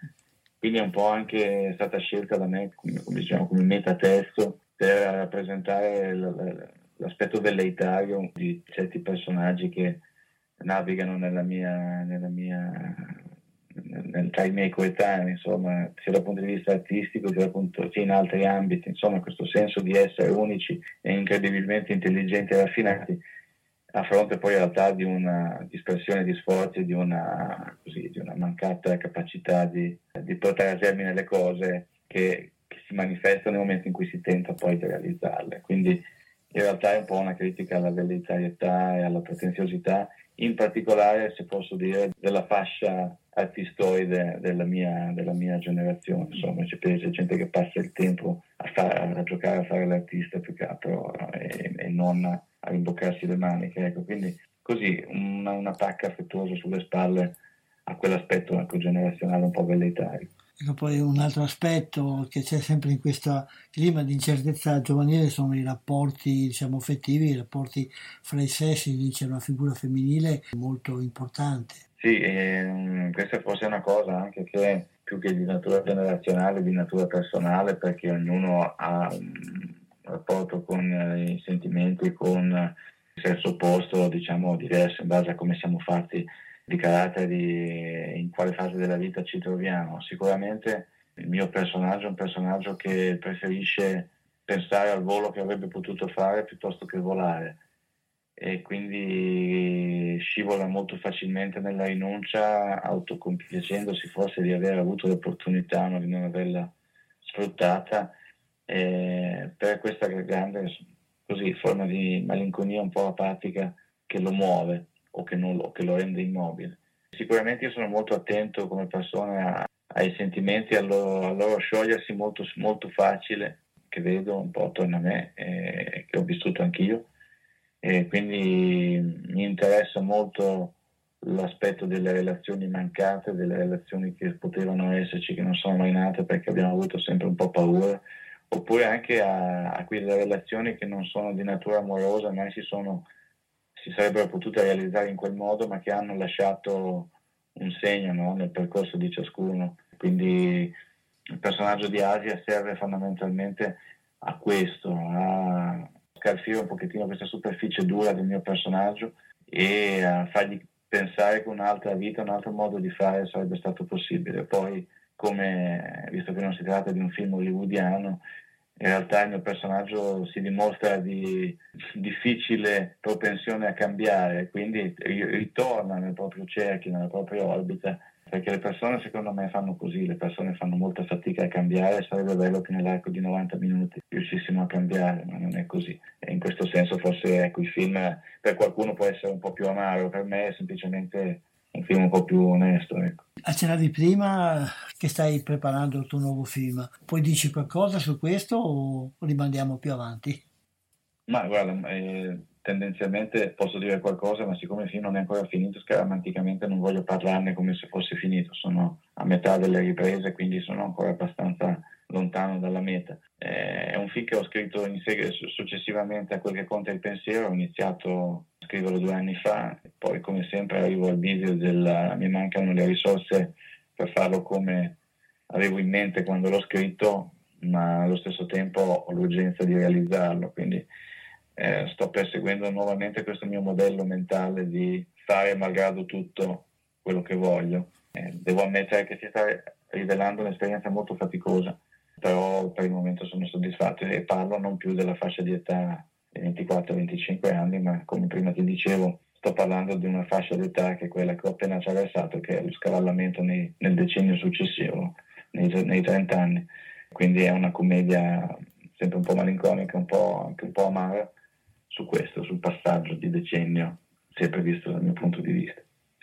S17: Quindi è un po' anche stata scelta da me come, come, diciamo, come metatesto per rappresentare l'aspetto velleitario di certi personaggi che navigano nella mia, nella mia tra i miei coetanei, insomma, sia dal punto di vista artistico sia, punto, sia in altri ambiti, insomma, questo senso di essere unici e incredibilmente intelligenti e raffinati, a fronte poi in realtà di una dispersione di sforzi, di una, così, di una mancata capacità di, di, portare a termine le cose che, che si manifestano nel momento in cui si tenta poi di realizzarle. Quindi in realtà è un po' una critica alla velleitarietà e alla pretenziosità, in particolare, se posso dire, della fascia artistoide della mia, della mia generazione, insomma c'è, gente che passa il tempo a, fare, a, giocare a fare l'artista più che altro e, e non a rimboccarsi le maniche, ecco, quindi così una, una pacca affettuosa sulle spalle a quell'aspetto ecco, generazionale un po' velleitario.
S1: Ecco, poi un altro aspetto che c'è sempre in questo clima di incertezza giovanile sono i rapporti diciamo, affettivi, i rapporti fra i sessi, c'è una figura femminile molto importante.
S17: Sì, ehm, questa forse è una cosa anche che più che di natura generazionale, di natura personale, perché ognuno ha un rapporto con i sentimenti, con il sesso opposto, diciamo diverso in base a come siamo fatti di carattere, in quale fase della vita ci troviamo. Sicuramente il mio personaggio è un personaggio che preferisce pensare al volo che avrebbe potuto fare piuttosto che volare. E quindi scivola molto facilmente nella rinuncia, autocompiacendosi forse di aver avuto l'opportunità ma di non averla sfruttata. Eh, per questa grande così, forma di malinconia un po' apatica che lo muove o che, non, o che lo rende immobile. Sicuramente io sono molto attento come persona ai sentimenti, al loro, al loro sciogliersi molto, molto facile, che vedo un po' attorno a me e che ho vissuto anch'io e quindi mi interessa molto l'aspetto delle relazioni mancate, delle relazioni che potevano esserci, che non sono mai nate perché abbiamo avuto sempre un po' paura, oppure anche a, a quelle relazioni che non sono di natura amorosa, ma si, sono, si sarebbero potute realizzare in quel modo, ma che hanno lasciato un segno no? nel percorso di ciascuno. Quindi il personaggio di Asia serve fondamentalmente a questo, a, scalfire un pochettino questa superficie dura del mio personaggio e a fargli pensare che un'altra vita, un altro modo di fare sarebbe stato possibile. Poi, come, visto che non si tratta di un film hollywoodiano, in realtà il mio personaggio si dimostra di difficile propensione a cambiare, quindi ritorna nel proprio cerchio, nella propria orbita perché le persone secondo me fanno così, le persone fanno molta fatica a cambiare, sarebbe bello che nell'arco di 90 minuti riuscissimo a cambiare, ma non è così. E in questo senso forse ecco, il film per qualcuno può essere un po' più amaro, per me è semplicemente un film un po' più onesto. Ecco.
S1: Accennavi prima che stai preparando il tuo nuovo film, poi dici qualcosa su questo o rimandiamo più avanti?
S17: Ma guarda, eh, tendenzialmente posso dire qualcosa, ma siccome il film non è ancora finito, scaramanticamente non voglio parlarne come se fosse finito. Sono a metà delle riprese, quindi sono ancora abbastanza lontano dalla meta. Eh, è un film che ho scritto seg- successivamente a quel che conta il pensiero, ho iniziato scriverlo due anni fa, poi come sempre arrivo al bivio del mi mancano le risorse per farlo come avevo in mente quando l'ho scritto, ma allo stesso tempo ho l'urgenza di realizzarlo, quindi eh, sto perseguendo nuovamente questo mio modello mentale di fare malgrado tutto quello che voglio. Eh, devo ammettere che si sta rivelando un'esperienza molto faticosa, però per il momento sono soddisfatto e parlo non più della fascia di età 24-25 anni, ma come prima ti dicevo, sto parlando di una fascia di età che è quella che ho appena attraversato, che è lo scavallamento nei, nel decennio successivo, nei, nei 30 anni. Quindi è una commedia sempre un po' malinconica, un po', anche un po' amara su questo, sul passaggio di decennio, sempre visto dal mio punto di vista.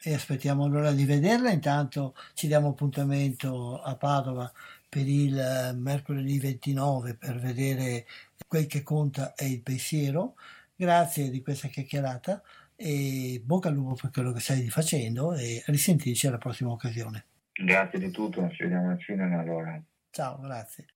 S1: E aspettiamo l'ora di vederla, intanto ci diamo appuntamento a Padova per il eh, mercoledì 29 per vedere quel che conta è il pensiero. Grazie di questa chiacchierata e bocca al lupo per quello che stai facendo e a risentirci alla prossima occasione.
S17: Grazie di tutto, ci vediamo al cinema allora.
S1: Ciao, grazie.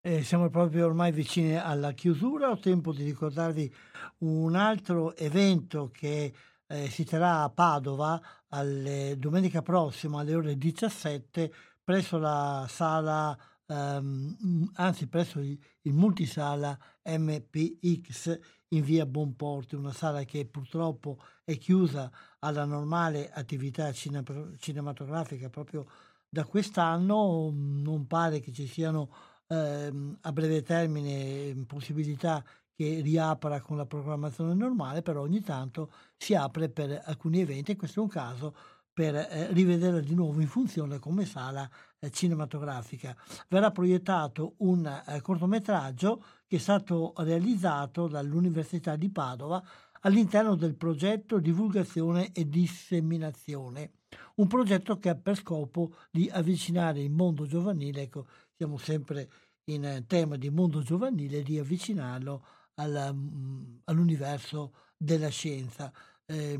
S1: Eh, siamo proprio ormai vicini alla chiusura, ho tempo di ricordarvi un altro evento che eh, si terrà a Padova alle, domenica prossima alle ore 17 presso la sala, ehm, anzi presso il, il multisala MPX in via Bonporti, una sala che purtroppo è chiusa alla normale attività cine- cinematografica proprio da quest'anno, non pare che ci siano ehm, a breve termine possibilità che riapra con la programmazione normale, però ogni tanto si apre per alcuni eventi, questo è un caso per eh, rivederla di nuovo in funzione come sala eh, cinematografica. Verrà proiettato un eh, cortometraggio che è stato realizzato dall'Università di Padova all'interno del progetto Divulgazione e Disseminazione, un progetto che ha per scopo di avvicinare il mondo giovanile, ecco, siamo sempre in tema di mondo giovanile, di avvicinarlo alla, mm, all'universo della scienza. Eh,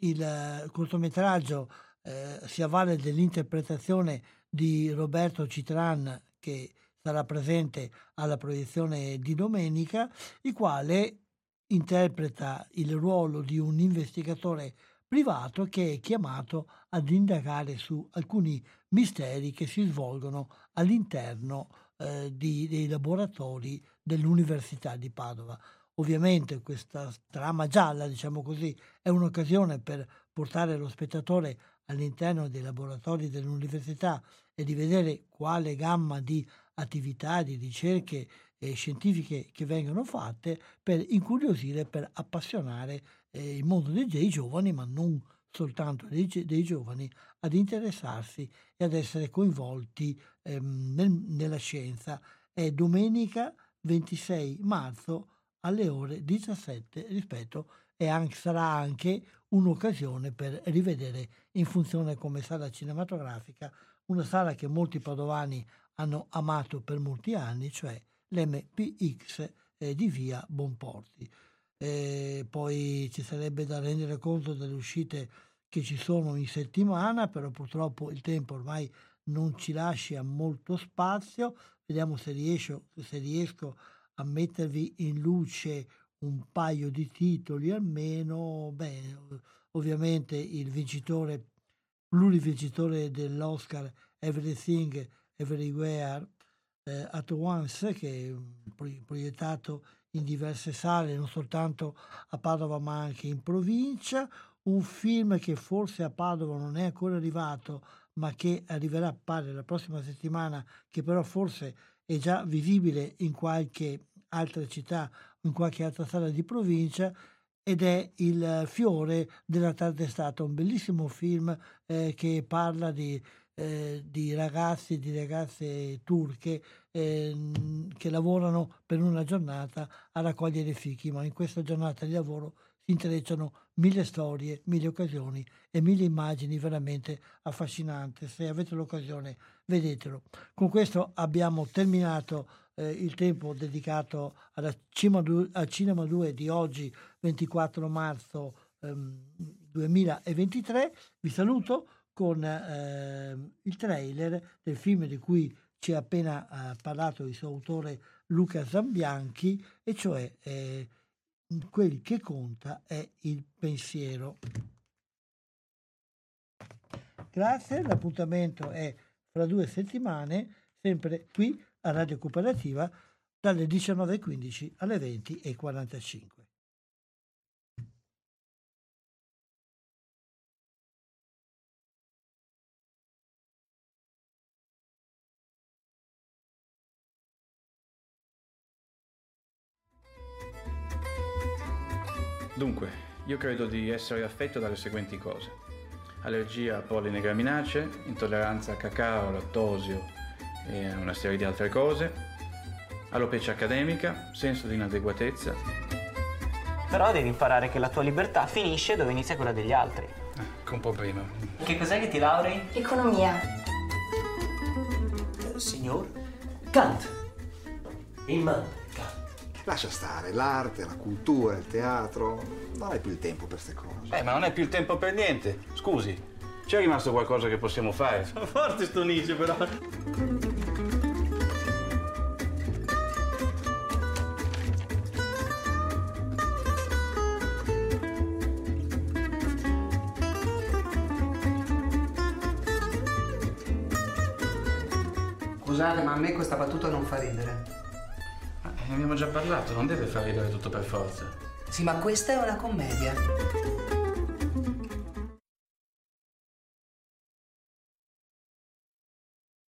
S1: il cortometraggio eh, si avvale dell'interpretazione di Roberto Citran che sarà presente alla proiezione di domenica, il quale interpreta il ruolo di un investigatore privato che è chiamato ad indagare su alcuni misteri che si svolgono all'interno eh, di, dei laboratori dell'Università di Padova. Ovviamente questa trama gialla, diciamo così, è un'occasione per portare lo spettatore all'interno dei laboratori dell'università e di vedere quale gamma di attività, di ricerche eh, scientifiche che vengono fatte per incuriosire, per appassionare eh, il mondo dei, dei, giovani, ma non soltanto dei, dei, giovani, ad interessarsi e ad essere coinvolti ehm, nel, nella scienza. È domenica 26 marzo alle ore 17 rispetto e anche, sarà anche un'occasione per rivedere in funzione come sala cinematografica una sala che molti padovani hanno amato per molti anni, cioè l'MPX eh, di via Bonporti. Eh, poi ci sarebbe da rendere conto delle uscite che ci sono in settimana, però purtroppo il tempo ormai non ci lascia molto spazio. Vediamo se riesco, se riesco a mettervi in luce un paio di titoli almeno. Beh, ovviamente il vincitore, plurivincitore dell'Oscar Everything Everywhere eh, at Once, che è proiettato in diverse sale, non soltanto a Padova ma anche in provincia. Un film che forse a Padova non è ancora arrivato, ma che arriverà, pare, la prossima settimana, che però forse è già visibile in qualche altra città in qualche altra sala di provincia ed è Il fiore della tarda estate, un bellissimo film eh, che parla di, eh, di ragazzi e di ragazze turche eh, che lavorano per una giornata a raccogliere fichi, ma in questa giornata di lavoro si intrecciano mille storie, mille occasioni e mille immagini veramente affascinanti. Se avete l'occasione, vedetelo. Con questo abbiamo terminato eh, il tempo dedicato alla Cima du- al Cinema 2 di oggi, 24 marzo ehm, 2023. Vi saluto con eh, il trailer del film di cui ci ha appena eh, parlato il suo autore Luca Zambianchi, e cioè eh, quel che conta è il pensiero. Grazie, l'appuntamento è fra due settimane, sempre qui a Radio Cooperativa dalle 19.15 alle 20.45.
S18: Dunque, io credo di essere affetto dalle seguenti cose. Allergia a polline graminacee, intolleranza a cacao, lattosio e una serie di altre cose, alopecia accademica, senso di inadeguatezza.
S19: Però devi imparare che la tua libertà finisce dove inizia quella degli altri.
S18: Che un po' prima.
S19: Che cos'è che ti laurei?
S20: Economia.
S21: Signor Kant. Immanuel Kant.
S22: Lascia stare, l'arte, la cultura, il teatro, non hai più il tempo per queste cose.
S18: Eh, ma non è più il tempo per niente. Scusi, c'è rimasto qualcosa che possiamo fare?
S19: Forte sto Nietzsche però.
S23: Scusate, ma a me questa battuta non fa ridere.
S18: Ne abbiamo già parlato, non deve far ridere tutto per forza.
S23: Sì, ma questa è una commedia.